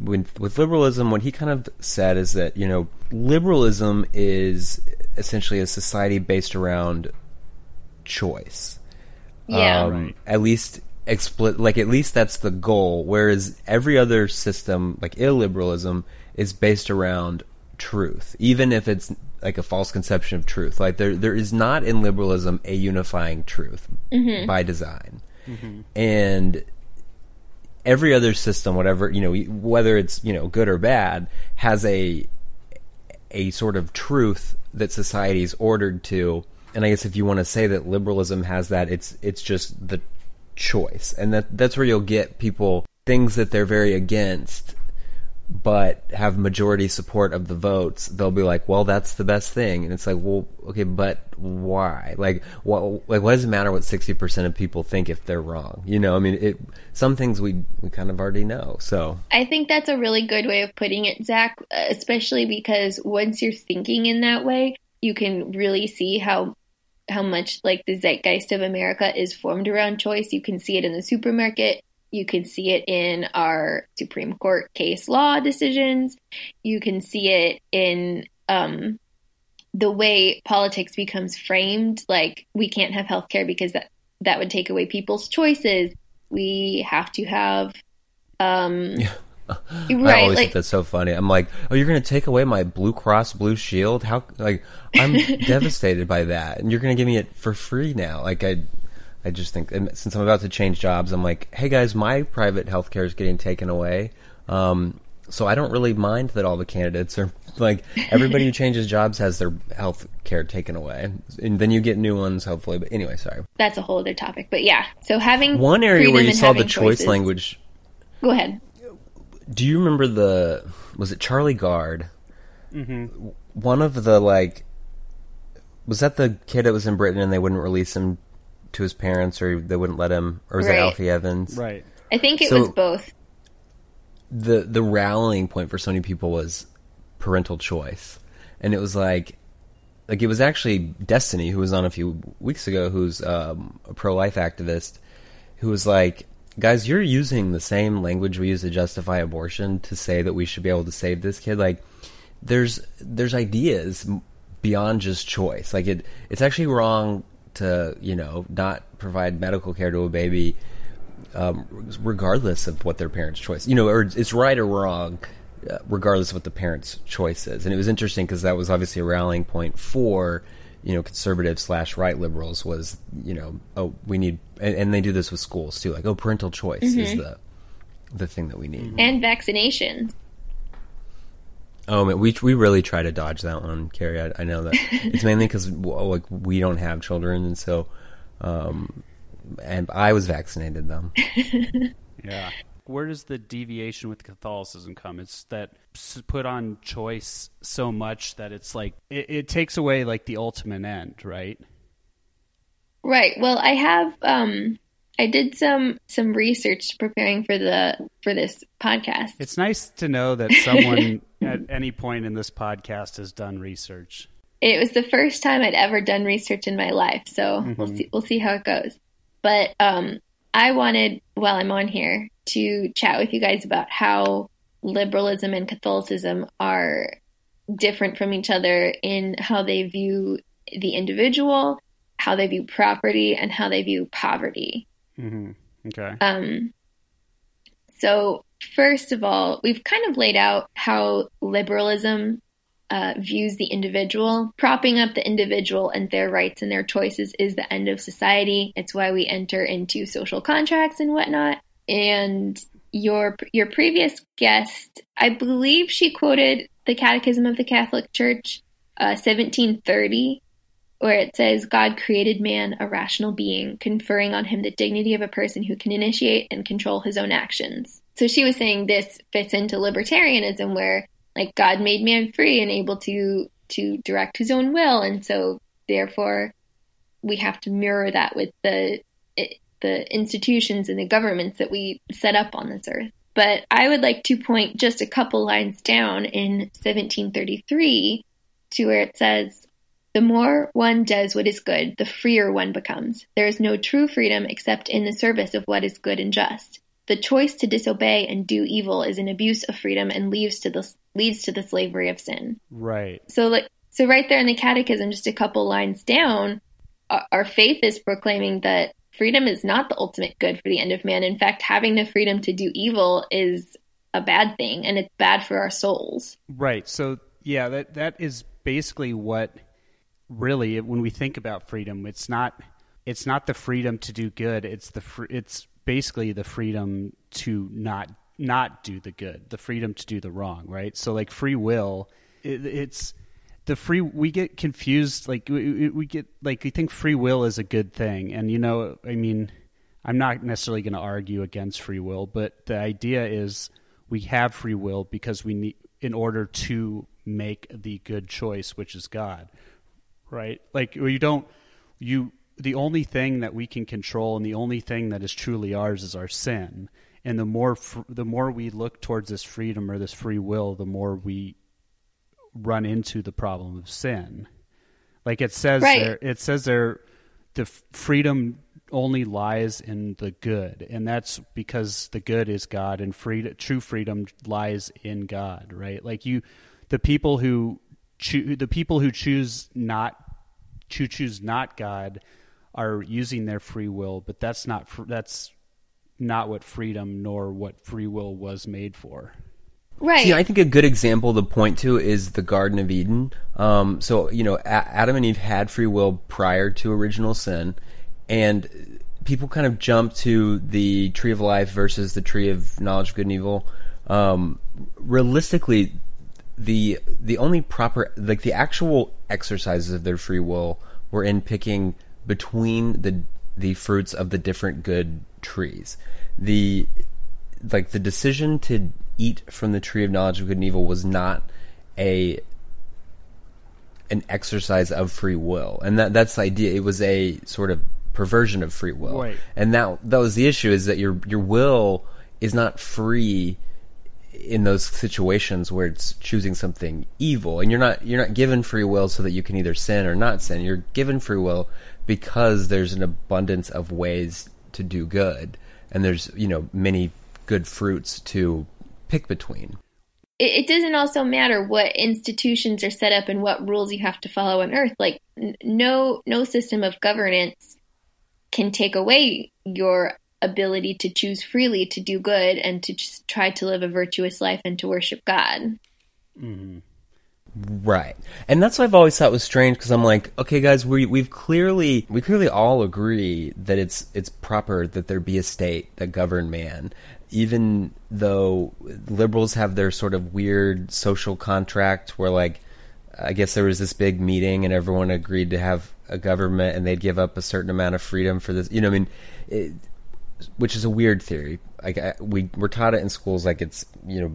with, with liberalism what he kind of said is that you know liberalism is essentially a society based around choice Yeah. um, Right. at least explicit. Like at least that's the goal. Whereas every other system, like illiberalism, is based around truth, even if it's like a false conception of truth. Like there, there is not in liberalism a unifying truth Mm-hmm. by design, and every other system, whatever you know, whether it's you know good or bad, has a a sort of truth that society is ordered to. And I guess if you want to say that liberalism has that, it's it's just the choice, and that that's where you'll get people things that they're very against, but have majority support of the votes. They'll be like, "Well, that's the best thing," and it's like, "Well, okay, but why? Like, what? Like, what does it matter what sixty percent of people think if they're wrong? You know, I mean, it. Some things we we kind of already know. So I think that's a really good way of putting it, Zach, especially because once you're thinking in that way, you can really see how how much like the zeitgeist of America is formed around choice. You can see it in the supermarket. You can see it in our Supreme Court case law decisions. You can see it in um, the way politics becomes framed. Like we can't have healthcare because that that would take away people's choices. We have to have um, *laughs* I right always like think that's so funny. I'm like, oh, you're going to take away my Blue Cross Blue Shield? How? Like, I'm *laughs* devastated by that, and you're going to give me it for free now. Like, I, I just think, and since I'm about to change jobs, I'm like, hey guys, my private healthcare is getting taken away. Um, so I don't really mind that all the candidates are *laughs* like everybody who *laughs* changes jobs has their health care taken away, and then you get new ones hopefully. But anyway, sorry. that's a whole other topic. But yeah, so having One area where you saw the choice choices- language Go ahead. do you remember the was it Charlie Gard? Mm-hmm. One of the like was that the kid that was in Britain and they wouldn't release him to his parents or they wouldn't let him or was it Alfie Evans? Right. I think it So- was both. The the rallying point for so many people was parental choice. And it was like like it was actually Destiny who was on a few weeks ago who's um, a pro life activist who was like guys you're using the same language we use to justify abortion to say that we should be able to save this kid like there's there's ideas beyond just choice like it it's actually wrong to you know not provide medical care to a baby um, regardless of what their parents' choice, you know, or it's right or wrong, uh, regardless of what the parents' choice is. And it was interesting because that was obviously a rallying point for, you know, conservative slash right liberals was, you know, oh, we need, and, and they do this with schools too, like, oh, parental choice is the the thing that we need. And vaccinations. Oh man, we we really try to dodge that one, Carey. I, I know that *laughs* it's mainly because like we don't have children, and so, um, and I was vaccinated though. *laughs* Yeah. Where does the deviation with Catholicism come? It's that put on choice so much that it's like it, it takes away like the ultimate end, right? Right. Well, I have um I did some some research preparing for the for this podcast. It's nice to know that someone *laughs* at any point in this podcast has done research. It was the first time I'd ever done research in my life, so we'll see we'll see how it goes. But um I wanted while I'm on here to chat with you guys about how liberalism and Catholicism are different from each other in how they view the individual, how they view property, and how they view poverty. Hmm Okay. Um, so, first of all, we've kind of laid out how liberalism uh, views the individual. Propping up the individual and their rights and their choices is the end of society. It's why we enter into social contracts and whatnot. And your your previous guest, I believe she quoted the Catechism of the Catholic Church, uh, 1730, where it says, God created man a rational being, conferring on him the dignity of a person who can initiate and control his own actions. So she was saying this fits into libertarianism, where like God made man free and able to to direct his own will, and so therefore we have to mirror that with the the institutions and the governments that we set up on this earth. But I would like to point just a couple lines down in 1733 to where it says, the more one does what is good, the freer one becomes. There is no true freedom except in the service of what is good and just. The choice to disobey and do evil is an abuse of freedom and leads to the leads to the slavery of sin. Right. So, like, so right there in the Catechism, just a couple lines down, our, our faith is proclaiming that freedom is not the ultimate good for the end of man. In fact, having the freedom to do evil is a bad thing and it's bad for our souls. Right. So, yeah, that that is basically what really when we think about freedom, it's not it's not the freedom to do good, it's the fr- it's basically the freedom to not not do the good, the freedom to do the wrong, right? So like free will, it, it's the free we get confused like we, we get like we think free will is a good thing. And you know i mean i'm not necessarily going to argue against free will but the idea is we have free will because we need in order to make the good choice which is god right like you don't you the only thing that we can control and the only thing that is truly ours is our sin and the more the more we look towards this freedom or this free will the more we run into the problem of sin. Like it says right. there, it says there, the freedom only lies in the good, and that's because the good is God, and free, true freedom lies in God. Right? Like you, the people who choo- the people who choose not who choose not God are using their free will, but that's not that's not what freedom nor what free will was made for. Right. See, I think a good example to point to is the Garden of Eden. Um, so, you know, a- Adam and Eve had free will prior to original sin, and people kind of jump to the tree of life versus the tree of knowledge of good and evil. Um, realistically, the the only proper like the actual exercises of their free will were in picking between the the fruits of the different good trees. The like the decision to eat from the tree of knowledge of good and evil was not a an exercise of free will, and that that's the idea. It was a sort of perversion of free will, right. and that that was the issue: is that your your will is not free in those situations where it's choosing something evil, and you're not you're not given free will so that you can either sin or not sin. You're given free will because there's an abundance of ways to do good, and there's you know many good fruits to pick between. It, it doesn't also matter what institutions are set up and what rules you have to follow on Earth. Like n- no no system of governance can take away your ability to choose freely to do good and to try to live a virtuous life and to worship God. Mm-hmm. Right, and that's what I've always thought was strange because I'm like, okay, guys, we we've clearly we clearly all agree that it's it's proper that there be a state that govern man, even though liberals have their sort of weird social contract where like I guess there was this big meeting and everyone agreed to have a government and they'd give up a certain amount of freedom for this. You know, I mean, it, which is a weird theory. Like I, we we're taught it in schools like it's you know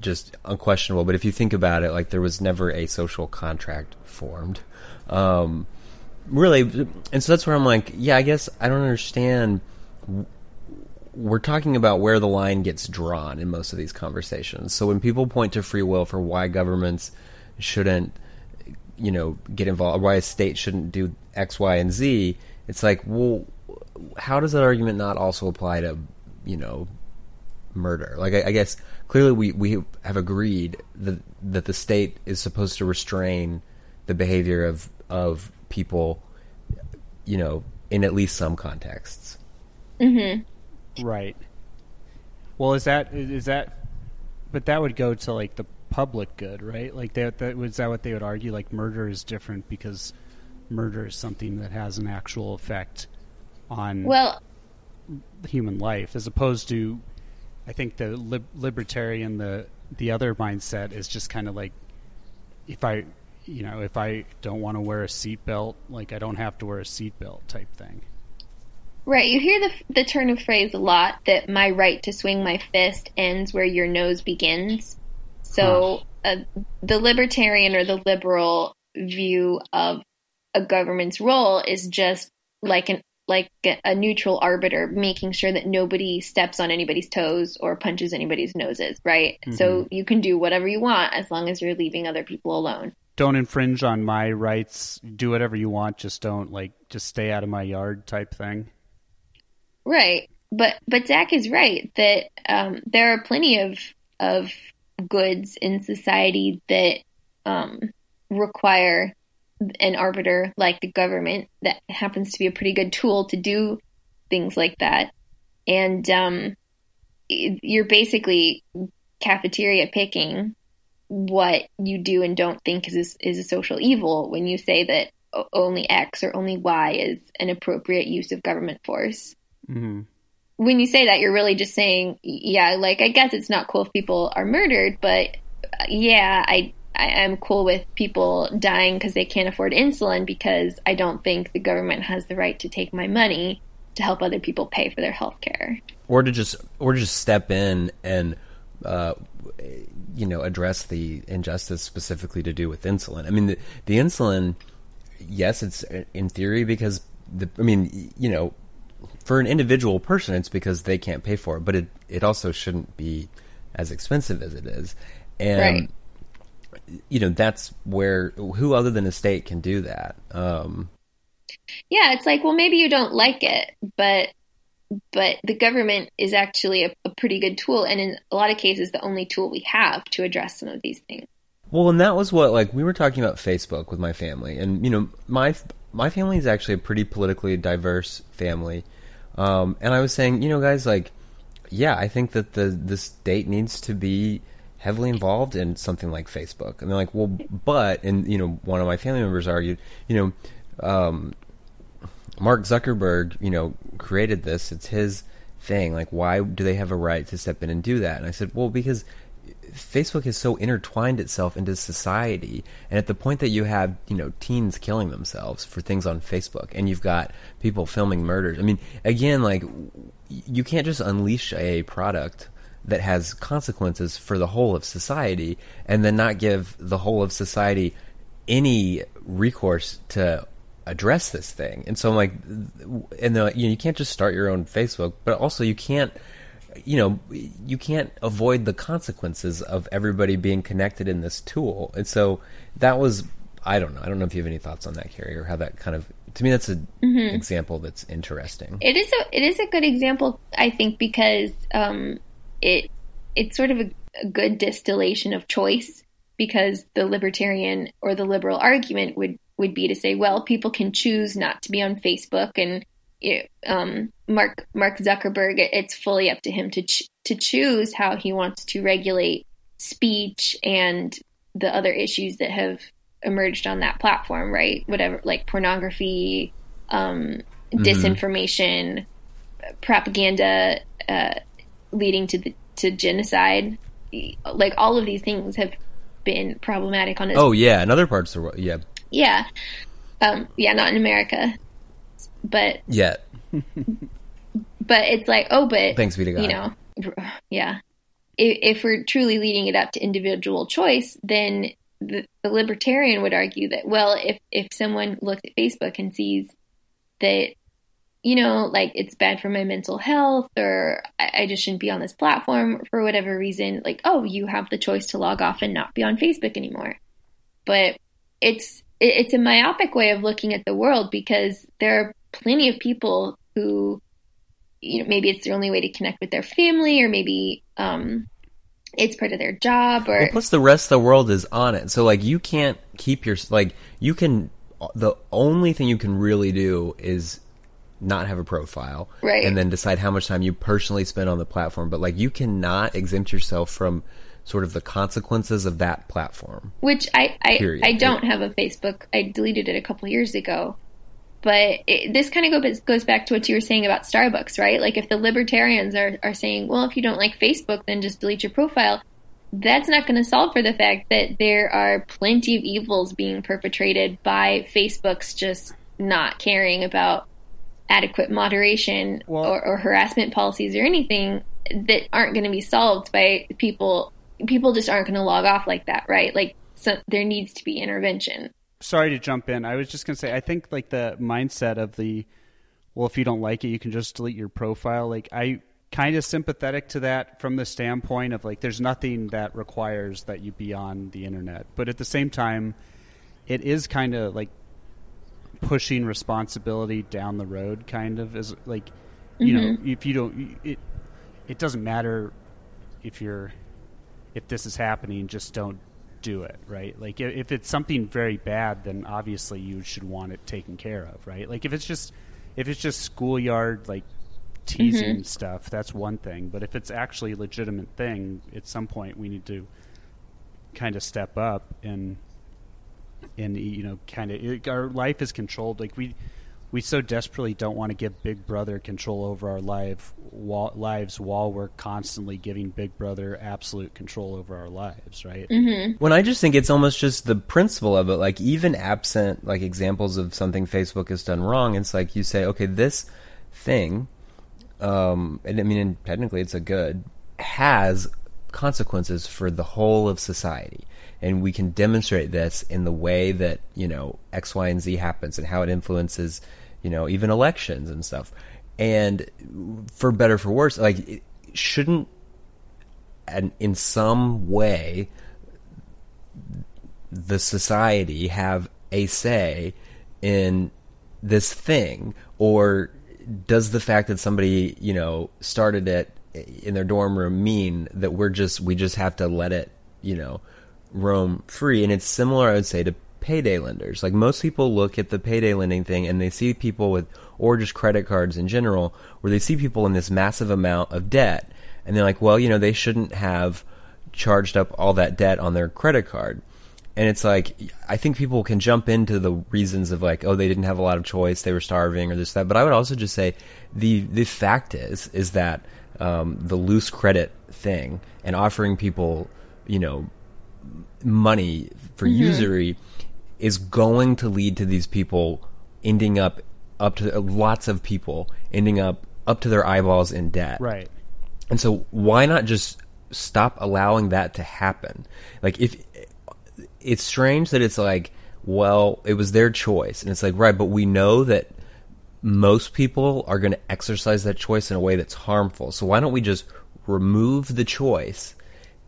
just unquestionable. But if you think about it, like there was never a social contract formed. Um, really, and so that's where I'm like, yeah, I guess I don't understand. We're talking about where the line gets drawn in most of these conversations. So when people point to free will for why governments shouldn't, you know, get involved, why a state shouldn't do X, Y, and Z, it's like, well, how does that argument not also apply to, you know, murder? Like, I, I guess clearly we, we have agreed that that the state is supposed to restrain the behavior of of people, you know, in at least some contexts. Mm-hmm. Right. Well, is that is that? But that would go to like the public good, right? Like that. That was that what they would argue? Like murder is different because murder is something that has an actual effect on well human life, as opposed to, I think the lib- libertarian the the other mindset is just kind of like, if I, you know, if I don't want to wear a seatbelt, like I don't have to wear a seatbelt type thing. Right. You hear the the turn of phrase a lot that my right to swing my fist ends where your nose begins. So huh. uh, the libertarian or the liberal view of a government's role is just like an like a neutral arbiter, making sure that nobody steps on anybody's toes or punches anybody's noses. Right. Mm-hmm. So you can do whatever you want as long as you're leaving other people alone. Don't infringe on my rights. Do whatever you want. Just don't like just stay out of my yard type thing. Right, but but Zach is right that um, there are plenty of of goods in society that um, require an arbiter like the government that happens to be a pretty good tool to do things like that. And um, you're basically cafeteria picking what you do and don't think is is a social evil when you say that only X or only Y is an appropriate use of government force. Mm-hmm. When you say that, you're really just saying, yeah, like I guess it's not cool if people are murdered, but uh, yeah, I I am cool with people dying because they can't afford insulin because I don't think the government has the right to take my money to help other people pay for their health care. Or to just or to just step in and uh, you know address the injustice specifically to do with insulin. I mean the, the insulin yes, it's in theory because the I mean you know for an individual person it's because they can't pay for it, but it it also shouldn't be as expensive as it is. And right you know that's where who other than a state can do that? Um, yeah it's like well maybe you don't like it but but the government is actually a, a, pretty good tool. And in a lot of cases the only tool we have to address some of these things. Well and that was what like we were talking about facebook with my family. And you know my my family is actually a pretty politically diverse family. Um, and i was saying you know guys like yeah i think that the the state needs to be heavily involved in something like Facebook. And they're like, well, but, and, you know, one of my family members argued, you know, um, Mark Zuckerberg, you know, created this. It's his thing. Like, why do they have a right to step in and do that? And I said, well, because Facebook has so intertwined itself into society, and at the point that you have, you know, teens killing themselves for things on Facebook, and you've got people filming murders. I mean, again, like, you can't just unleash a product that has consequences for the whole of society and then not give the whole of society any recourse to address this thing. And so I'm like, and the, you know, you can't just start your own Facebook, but also you can't, you know, you can't avoid the consequences of everybody being connected in this tool. And so that was, I don't know. I don't know if you have any thoughts on that, Carey, or how that kind of, to me, that's an mm-hmm. example that's interesting. It is a, it is a good example, I think, because, um, it it's sort of a, a good distillation of choice because the libertarian or the liberal argument would would be to say, well, people can choose not to be on Facebook, and um, Mark Mark Zuckerberg, it's fully up to him to ch- to choose how he wants to regulate speech and the other issues that have emerged on that platform, right? Whatever, like pornography, um, mm-hmm. disinformation, propaganda, uh, leading to the to genocide. Like all of these things have been problematic on. His, oh yeah, in other parts of the world, yeah, yeah, um, yeah, not in America, but yet. *laughs* but it's like, oh, but thanks be to God. You know, *sighs* yeah. If, if we're truly leading it up to individual choice, then the, the libertarian would argue that well, if if someone looks at Facebook and sees that you know, like it's bad for my mental health or I, I just shouldn't be on this platform for whatever reason, like, oh, you have the choice to log off and not be on Facebook anymore. But it's it's a myopic way of looking at the world because there are plenty of people who you know maybe it's the only way to connect with their family or maybe um it's part of their job or well, plus the rest of the world is on it so like you can't keep your like you can the only thing you can really do is not have a profile, right? And then decide how much time you personally spend on the platform. But like, you cannot exempt yourself from sort of the consequences of that platform. Which I I, I don't have a Facebook. I deleted it a couple years ago. But it, this kind of goes goes back to what you were saying about Starbucks, right? Like if the libertarians are are saying, well, if you don't like Facebook, then just delete your profile. That's not going to solve for the fact that there are plenty of evils being perpetrated by Facebook's just not caring about adequate moderation well, or, or harassment policies or anything that aren't going to be solved by people. People just aren't going to log off like that, right? Like, so there needs to be intervention. Sorry to jump in. I was just going to say, I think like the mindset of the, well, if you don't like it, you can just delete your profile. Like, I kind of sympathetic to that from the standpoint of like, there's nothing that requires that you be on the internet, but at the same time, it is kind of like pushing responsibility down the road kind of is like you mm-hmm. know if you don't it it doesn't matter if you're if this is happening just don't do it right like if it's something very bad then obviously you should want it taken care of right like if it's just if it's just schoolyard like teasing Mm-hmm. stuff, that's one thing. But if it's actually a legitimate thing, at some point we need to kind of step up and and you know kind of our life is controlled. Like we we so desperately don't want to give big brother control over our life while, lives while we're constantly giving big brother absolute control over our lives right? When I just think it's almost just the principle of it, like even absent like examples of something Facebook has done wrong, it's like you say, okay, this thing, um, and I mean, and technically it's a good, has consequences for the whole of society. And we can demonstrate this in the way that, you know, X, Y, and Z happens and how it influences, you know, even elections and stuff. And for better, for worse, like, shouldn't, and in some way, the society have a say in this thing or does the fact that somebody you know started it in their dorm room mean that we're just we just have to let it you know roam free and it's similar i would say to payday lenders like most people look at the payday lending thing and they see people with or just credit cards in general where they see people in this massive amount of debt and they're like well you know they shouldn't have charged up all that debt on their credit card and it's like I think people can jump into the reasons of like, oh, they didn't have a lot of choice, they were starving or this that. But I would also just say the the fact is is that um, the loose credit thing and offering people, you know, money for mm-hmm. usury is going to lead to these people ending up up to uh, lots of people ending up up to their eyeballs in debt. right And so why not just stop allowing that to happen? Like if it's strange that it's like, well, it was their choice. And it's like, right, but we know that most people are going to exercise that choice in a way that's harmful. So why don't we just remove the choice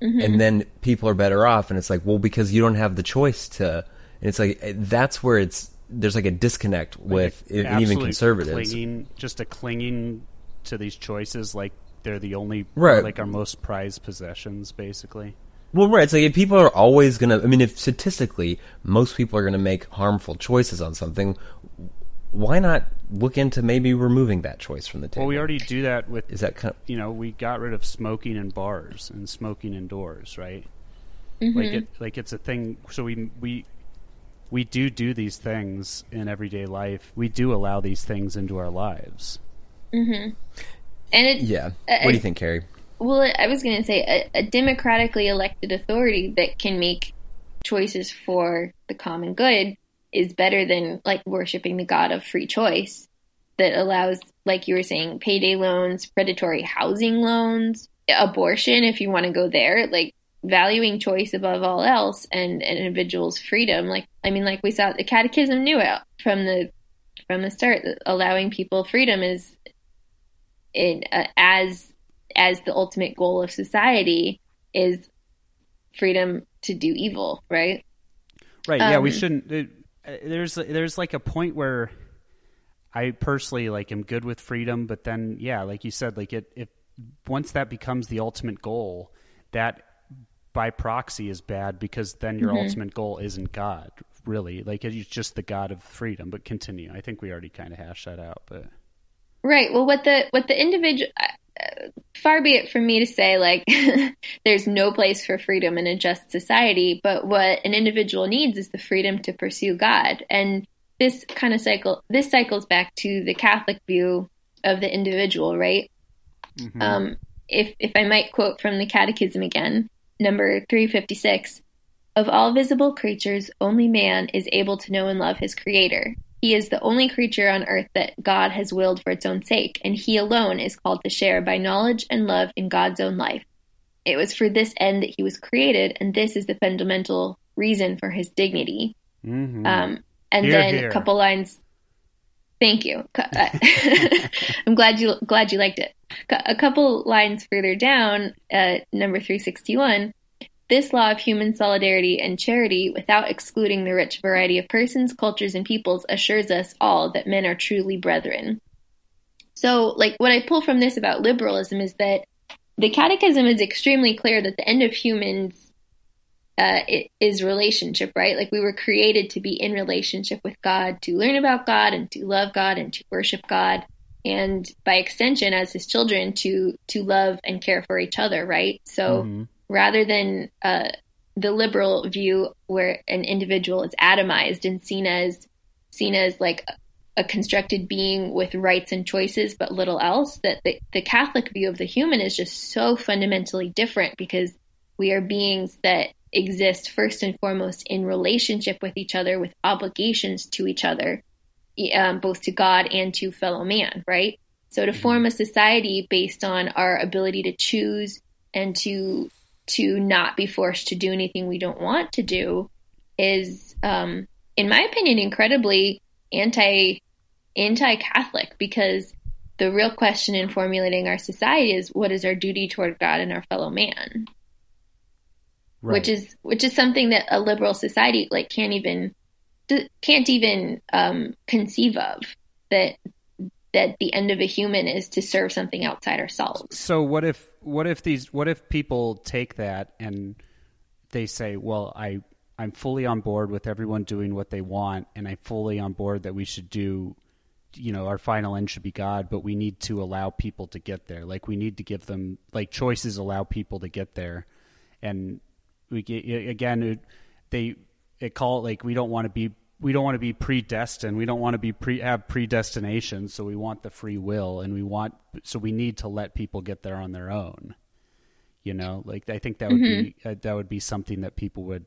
and then people are better off and it's like, well, because you don't have the choice to and it's like that's where it's there's like a disconnect with Like, and even conservatives. clinging, just a clinging to these choices like they're the only Right. like our most prized possessions basically Well, right. It's like if people are always going to, I mean, if statistically most people are going to make harmful choices on something, why not look into maybe removing that choice from the table? well we already do that with is that kind of you know we got rid of smoking in bars and smoking indoors right like it like it's a thing so we we we do do these things in everyday life we do allow these things into our lives Mm-hmm. and it yeah? I- what do you think, Carey? Well, I was going to say a, a democratically elected authority that can make choices for the common good is better than like worshiping the god of free choice that allows, like you were saying, payday loans, predatory housing loans, abortion, if you want to go there, like valuing choice above all else and an individual's freedom. Like, I mean, like we saw, the catechism knew it from the from the start allowing people freedom is in uh, as as the ultimate goal of society is freedom to do evil, right? Right. yeah, we Um, shouldn't. It, there's there's like a point where I personally like am good with freedom, but then yeah, like you said, like it if once that becomes the ultimate goal, that by proxy is bad because then your Mm-hmm. ultimate goal isn't God, really. Like it's just the God of freedom. But continue. I think we already kind of hashed that out, but Right. Well, what the what the individual uh, far be it from me to say like *laughs* there's no place for freedom in a just society, but what an individual needs is the freedom to pursue God. And this kind of cycle this cycles back to the Catholic view of the individual, right? Um, if if I might quote from the Catechism again, number 356, of all visible creatures, only man is able to know and love his creator. He is the only creature on earth that God has willed for its own sake, and he alone is called to share by knowledge and love in God's own life. It was for this end that he was created, and this is the fundamental reason for his dignity. Mhm. Um, and Hear, then hear. a couple lines. Thank you. Uh, *laughs* I'm glad you glad you liked it. A couple lines further down, uh, number 361. This law of human solidarity and charity, without excluding the rich variety of persons, cultures, and peoples, assures us all that men are truly brethren. So, like, what I pull from this about liberalism is that the Catechism is extremely clear that the end of humans uh, is relationship, right? Like we were created to be in relationship with God, to learn about God and to love God and to worship God. and by extension as his children to to love and care for each other right so Mhm. Rather than uh, the liberal view where an individual is atomized and seen as seen as like a constructed being with rights and choices but little else that the, the catholic view of the human is just so fundamentally different because we are beings that exist first and foremost in relationship with each other with obligations to each other um, both to god and to fellow man right? So to form a society based on our ability to choose and to to not be forced to do anything we don't want to do is um, in my opinion incredibly anti anti catholic because the real question in formulating our society is what is our duty toward god and our fellow man Right. which is which is something that a liberal society like can't even can't even um, conceive of that that the end of a human is to serve something outside ourselves So what if what if these what if people take that and they say, "Well, I I'm fully on board with everyone doing what they want and I'm fully on board that we should do you know, our final end should be God, but we need to allow people to get there. Like we need to give them like choices allow people to get there. And we again it, they it call it like we don't want to be we don't want to be predestined. We don't want to be pre have predestination. So we want the free will, and we want so we need to let people get there on their own. You know, like I think that would be uh, that would be something that people would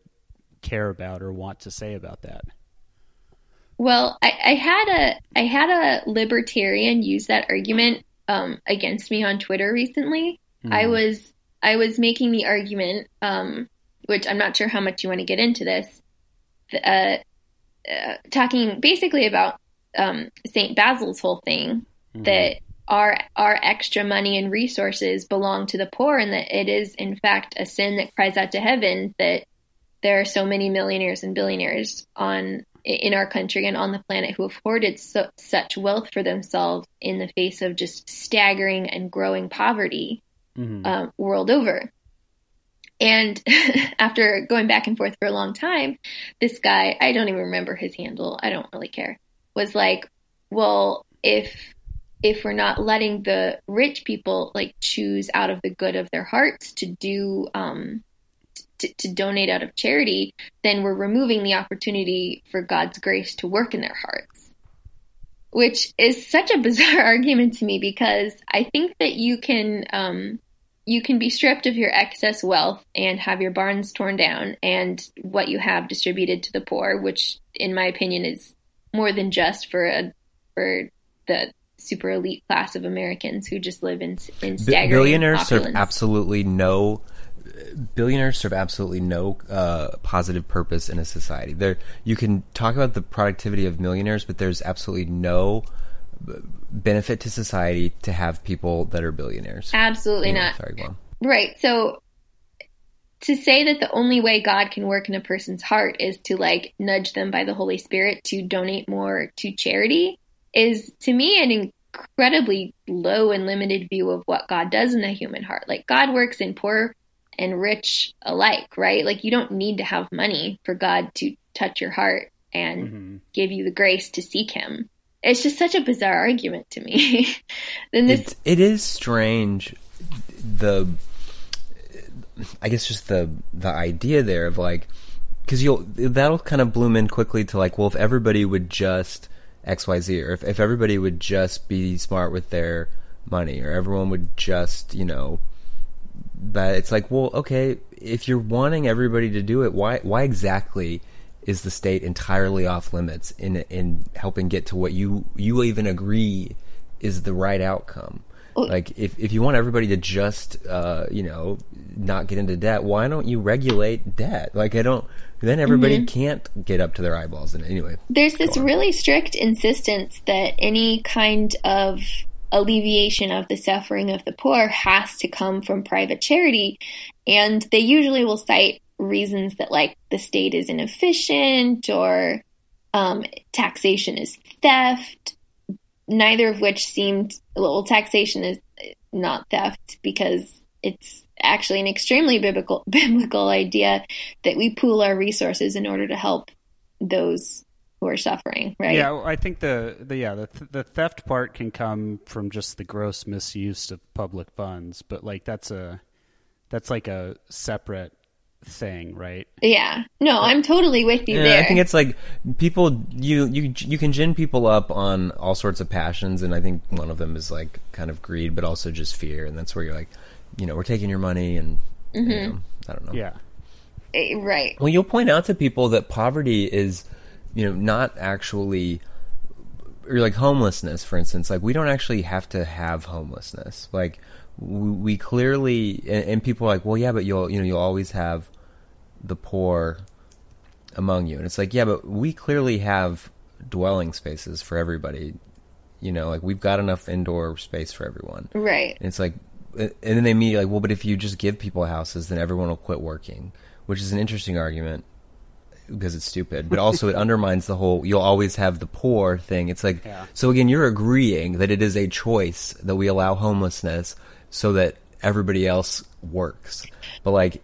care about or want to say about that. Well, I, I had a I had a libertarian use that argument um, against me on Twitter recently. I was I was making the argument, um, which I'm not sure how much you want to get into this, uh, uh, talking basically about um, Saint Basil's whole thing that our our extra money and resources belong to the poor, and that it is in fact a sin that cries out to heaven that there are so many millionaires and billionaires on in our country and on the planet who have hoarded so, such wealth for themselves in the face of just staggering and growing poverty um, world over. And *laughs* after going back and forth for a long time, this guy, I don't even remember his handle, I don't really care, was like, well, if if we're not letting the rich people like choose out of the good of their hearts to do um to, to donate out of charity, then we're removing the opportunity for God's grace to work in their hearts. Which is such a *laughs* bizarre argument to me because I think that you can um, you can be stripped of your excess wealth and have your barns torn down and what you have distributed to the poor, which in my opinion is more than just for a for the super elite class of Americans who just live in in staggering billionaires serve absolutely no billionaires serve absolutely no uh, positive purpose in a society. There, you can talk about the productivity of millionaires, but there's absolutely no benefit to society to have people that are billionaires. Absolutely Anyway, not. Sorry, go on. Right. So to say that the only way God can work in a person's heart is to like nudge them by the Holy Spirit to donate more to charity is to me an incredibly low and limited view of what God does in the human heart. Like God works in poor and rich alike, right? Like you don't need to have money for God to touch your heart and mm-hmm. give you the grace to seek him. It's just such a bizarre argument to me. *laughs* then this It's, it is strange the I guess just the the idea there of like because you'll that'll kind of bloom in quickly to like well if everybody would just X Y Z or if if everybody would just be smart with their money or everyone would just you know but it's like well okay if you're wanting everybody to do it why why exactly is the state entirely off limits in in helping get to what you you even agree is the right outcome. Like if if you want everybody to just uh you know not get into debt why don't you regulate debt? Like i don't then everybody can't get up to their eyeballs in it. Anyway there's this really strict insistence that any kind of alleviation of the suffering of the poor has to come from private charity and they usually will cite reasons that like the state is inefficient or um, taxation is theft neither of which seemed well taxation is not theft because it's actually an extremely biblical *laughs* biblical idea that we pool our resources in order to help those who are suffering, right? Yeah, I think the, the yeah the the theft part can come from just the gross misuse of public funds, but like that's a that's like a separate thing, right? Yeah. No, I'm totally with you Yeah, there. I think it's like people you you you can gin people up on all sorts of passions, and I think one of them is like kind of greed, but also just fear, and that's where you're like, you know, we're taking your money, and you know, I don't know. Yeah. Eh, right. Well, you'll point out to people that poverty is, you know, not actually, or like homelessness, for instance. Like we don't actually have to have homelessness. Like we, we clearly, and, and people are like, well, yeah, but you'll, you know, you'll always have the poor among you, and it's like, yeah, but we clearly have dwelling spaces for everybody. You know, like we've got enough indoor space for everyone. Right. And it's like, and then they meet like, well, but if you just give people houses, then everyone will quit working, which is an interesting argument because it's stupid, but also it undermines the whole you'll always have the poor thing. It's like, Yeah. so again, you're agreeing that it is a choice that we allow homelessness so that everybody else works. But like,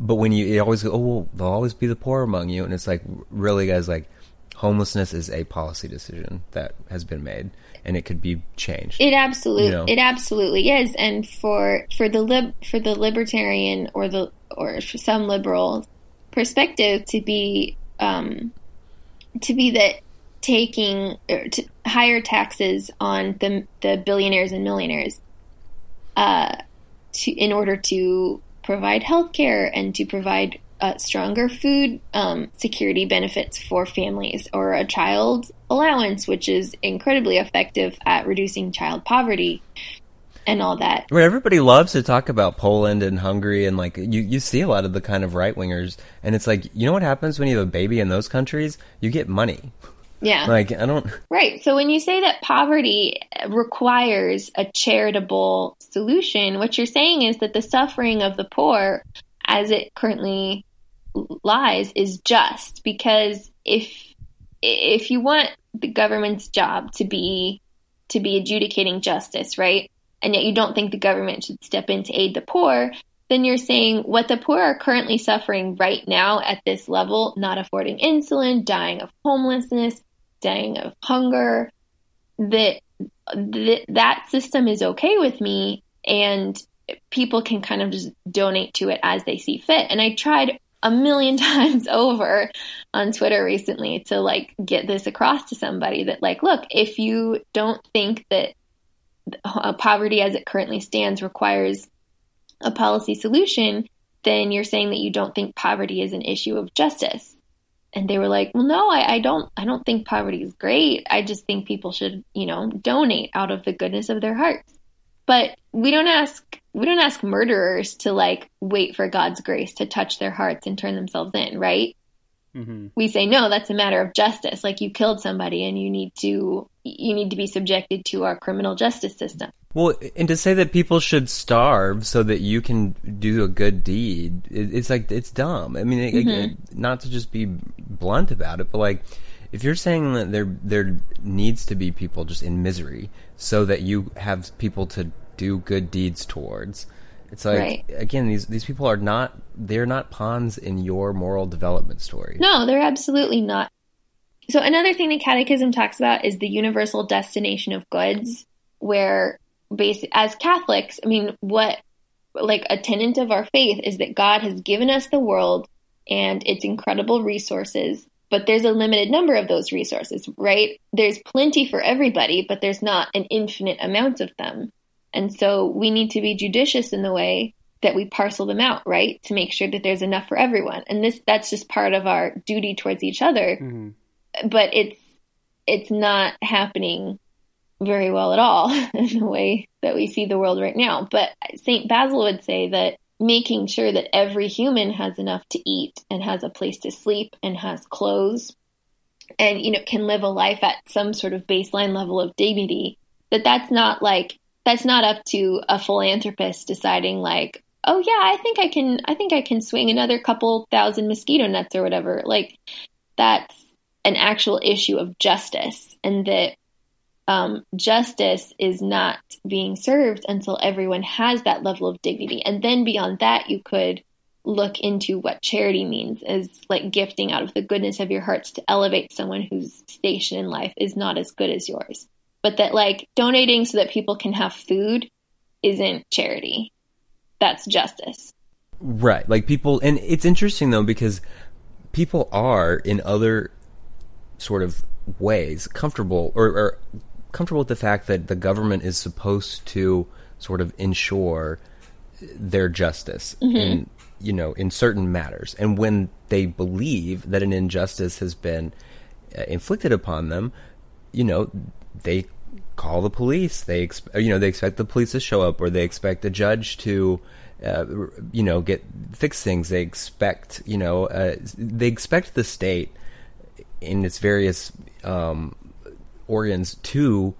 but when you, you always go, oh, well, there'll always be the poor among you. And it's like, really, guys, like, homelessness is a policy decision that has been made and it could be changed. It absolutely You know. it absolutely is, and for for the lib for the libertarian or the or some liberal perspective to be um, to be that taking higher taxes on the the billionaires and millionaires uh, to in order to provide health care and to provide uh, stronger food um, security benefits for families or a child allowance, which is incredibly effective at reducing child poverty and all that. Right, everybody loves to talk about Poland and Hungary, and like you, you see a lot of the kind of right wingers, and it's like you know what happens when you have a baby in those countries? You get money. Yeah. Like I don't. Right. So when you say that poverty requires a charitable solution, what you're saying is that the suffering of the poor, as it currently lies, is just because if if you want the government's job to be to be adjudicating justice, right? And yet you don't think the government should step in to aid the poor, then you're saying what the poor are currently suffering right now at this level, not affording insulin, dying of homelessness, dying of hunger, that that, that system is okay with me and people can kind of just donate to it as they see fit. And I tried a million *laughs* times over on Twitter recently to like get this across to somebody that like, look, if you don't think that Uh, poverty as it currently stands requires a policy solution, then you're saying that you don't think poverty is an issue of justice. And they were like, "Well, no, I, I don't. I don't think poverty is great. I just think people should, you know, donate out of the goodness of their hearts." But we don't ask we don't ask murderers to like wait for God's grace to touch their hearts and turn themselves in, right? Hmm we say no that's a matter of justice. Like you killed somebody and you need to you need to be subjected to our criminal justice system. Well, and to say that people should starve so that you can do a good deed, it, it's like it's dumb. I mean, it, it- not to just be blunt about it, but like if you're saying that there there needs to be people just in misery so that you have people to do good deeds towards, it's like Right. again these these people are not they're not pawns in your moral development story. no they're absolutely not so another thing the catechism talks about is the universal destination of goods where basic as catholics i mean what like a tenet of our faith is that god has given us the world and its incredible resources but there's a limited number of those resources right there's plenty for everybody but there's not an infinite amount of them and so we need to be judicious in the way that we parcel them out, right? To make sure that there's enough for everyone. And this that's just part of our duty towards each other. hmm But it's it's not happening very well at all *laughs* in the way that we see the world right now. But St. Basil would say that making sure that every human has enough to eat and has a place to sleep and has clothes and you know can live a life at some sort of baseline level of dignity that that's not like that's not up to a philanthropist deciding like oh yeah i think i can i think i can swing another couple thousand mosquito nets or whatever like that's an actual issue of justice and that um, justice is not being served until everyone has that level of dignity and then beyond that you could look into what charity means as like gifting out of the goodness of your hearts to elevate someone whose station in life is not as good as yours. But that like donating so that people can have food isn't charity. That's justice. Right. Like people and it's interesting though because people are in other sort of ways comfortable or, or comfortable with the fact that the government is supposed to sort of ensure their justice mm-hmm. in you know in certain matters and when they believe that an injustice has been uh, inflicted upon them you know they call the police they you know they expect the police to show up or they expect the judge to uh, you know get fix things they expect you know uh, they expect the state in its various um, organs to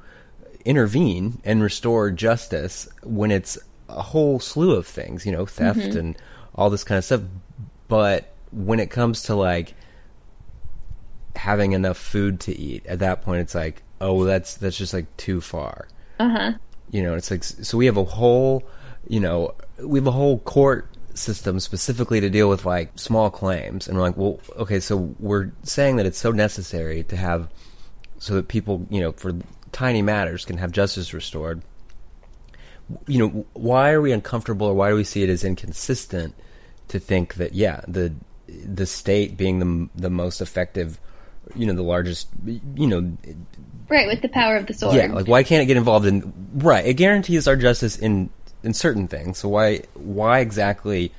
intervene and restore justice when it's a whole slew of things, you know, theft mm-hmm. and all this kind of stuff. But when it comes to like having enough food to eat, at that point, it's like, oh, that's that's just like too far. Uh huh. You know, it's like so we have a whole, you know, we have a whole court system specifically to deal with like small claims, and we're like, well, okay, so we're saying that it's so necessary to have so that people, you know, for tiny matters can have justice restored you know, why are we uncomfortable or why do we see it as inconsistent to think that yeah, the the state being the the most effective, you know, the largest, you know, right with the power of the sword. Yeah, like why can't it get involved in right? It guarantees our justice in in certain things. So why why exactly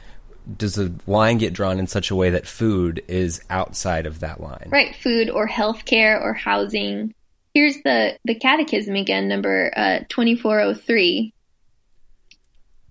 does the line get drawn in such a way that food is outside of that line? Right, food or healthcare or housing. Here's the the catechism again, number uh, 2403.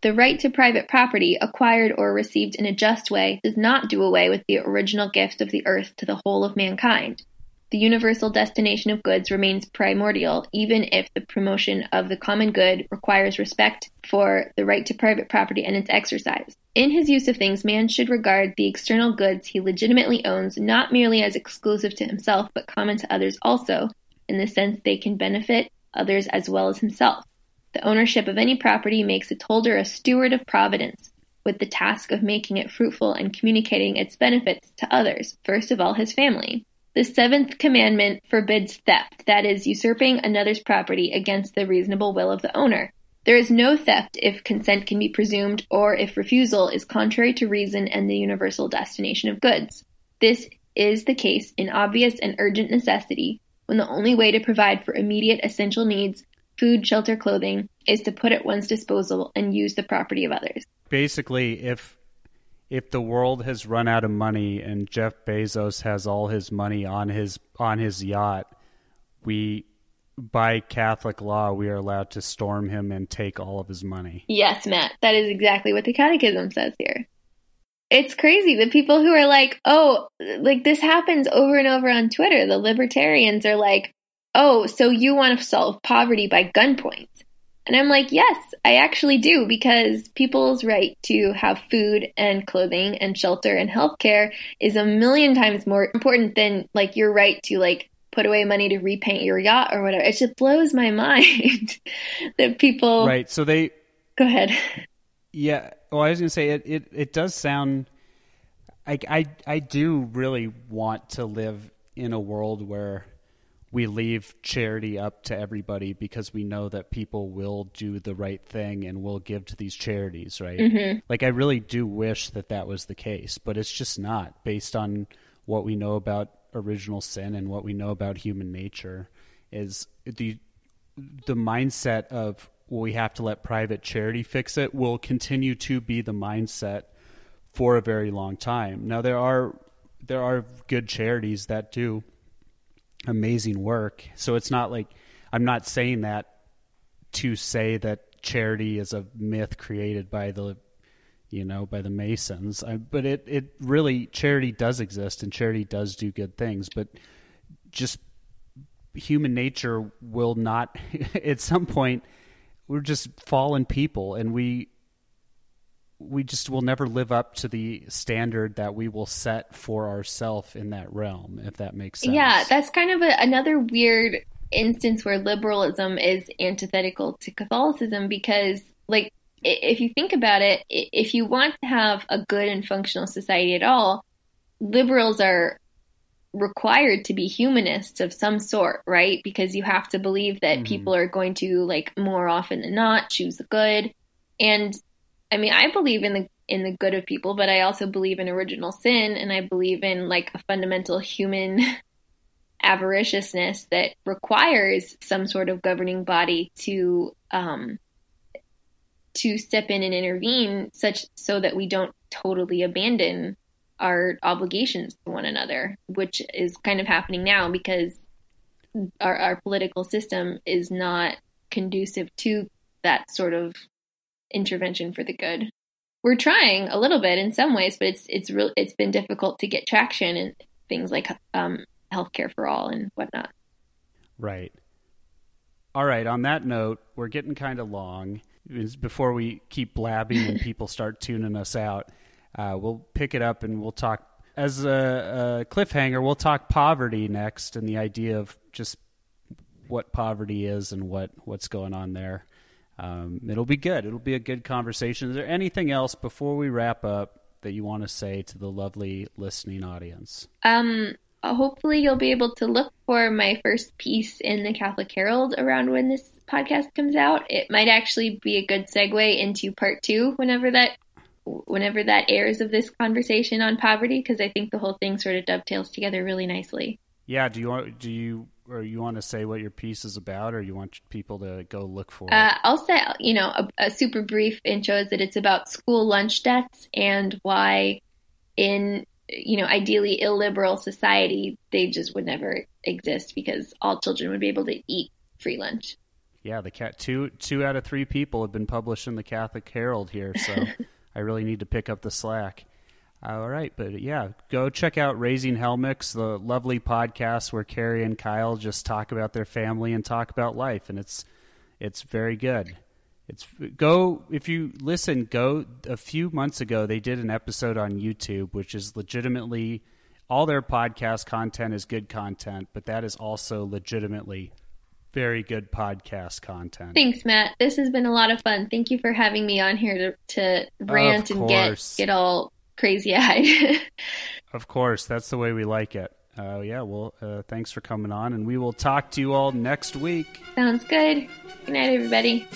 The right to private property, acquired or received in a just way, does not do away with the original gift of the earth to the whole of mankind. The universal destination of goods remains primordial, even if the promotion of the common good requires respect for the right to private property and its exercise. In his use of things, man should regard the external goods he legitimately owns not merely as exclusive to himself, but common to others also, in the sense they can benefit others as well as himself. The ownership of any property makes its holder a steward of providence, with the task of making it fruitful and communicating its benefits to others, first of all his family. The seventh commandment forbids theft, that is, usurping another's property against the reasonable will of the owner. There is no theft if consent can be presumed or if refusal is contrary to reason and the universal destination of goods. This is the case in obvious and urgent necessity, when the only way to provide for immediate essential needs food, shelter, clothing, is to put at one's disposal and use the property of others. Basically, if if the world has run out of money and Jeff Bezos has all his money on his on his yacht, we by Catholic law we are allowed to storm him and take all of his money. Yes, Matt, that is exactly what the catechism says here. It's crazy. The people who are like, "Oh, like this happens over and over on Twitter." The libertarians are like, oh, so you want to solve poverty by gunpoint. And I'm like, yes, I actually do, because people's right to have food and clothing and shelter and healthcare is a million times more important than like your right to like put away money to repaint your yacht or whatever. It just blows my *laughs* mind that people Right. So they Go ahead. Yeah. Well, I was gonna say it, it, it does sound I, I I do really want to live in a world where we leave charity up to everybody because we know that people will do the right thing and will give to these charities, right? Mm-hmm. Like I really do wish that that was the case, but it's just not based on what we know about original sin and what we know about human nature is the the mindset of well, we have to let private charity fix it will continue to be the mindset for a very long time. Now there are there are good charities that do amazing work. So it's not like I'm not saying that to say that charity is a myth created by the you know by the masons I, but it it really charity does exist and charity does do good things but just human nature will not *laughs* at some point we're just fallen people and we we just will never live up to the standard that we will set for ourselves in that realm, if that makes sense. Yeah, that's kind of a, another weird instance where liberalism is antithetical to Catholicism because, like, if you think about it, if you want to have a good and functional society at all, liberals are required to be humanists of some sort, right? Because you have to believe that mm-hmm. people are going to like more often than not choose the good. And I mean, I believe in the in the good of people, but I also believe in original sin and I believe in like a fundamental human *laughs* avariciousness that requires some sort of governing body to um to step in and intervene such so that we don't totally abandon our obligations to one another, which is kind of happening now because our, our political system is not conducive to that sort of intervention for the good. We're trying a little bit in some ways, but it's it's real it's been difficult to get traction in things like um, healthcare for all and whatnot. Right. All right. On that note, we're getting kind of long. Before we keep blabbing and *laughs* people start tuning us out, uh, we'll pick it up and we'll talk as a, a, cliffhanger. We'll talk poverty next and the idea of just what poverty is and what what's going on there. Um, it'll be good. It'll be a good conversation. Is there anything else before we wrap up that you want to say to the lovely listening audience? Um, hopefully, you'll be able to look for my first piece in the Catholic Herald around when this podcast comes out. It might actually be a good segue into part two whenever that whenever that airs of this conversation on poverty because I think the whole thing sort of dovetails together really nicely. Yeah. Do you want? Do you or you want to say what your piece is about, or you want people to go look for it? Uh, I'll say, you know, a, a, super brief intro is that it's about school lunch debts and why, in you know, ideally illiberal society, they just would never exist because all children would be able to eat free lunch. Yeah, the cat two two out of three people have been published in the Catholic Herald here, so *laughs* I really need to pick up the slack. All right, but yeah, go check out Raising Helmicks, the lovely podcast where Carey and Kyle just talk about their family and talk about life, and it's it's very good. It's go if you listen. Go a few months ago, they did an episode on YouTube, which is legitimately all their podcast content is good content, but that is also legitimately very good podcast content. Thanks, Matt. This has been a lot of fun. Thank you for having me on here to, to rant and get get all crazy eyed. *laughs* of course, that's the way we like it. Uh, yeah, well, uh, thanks for coming on, and we will talk to you all next week. Sounds good. Good night, everybody.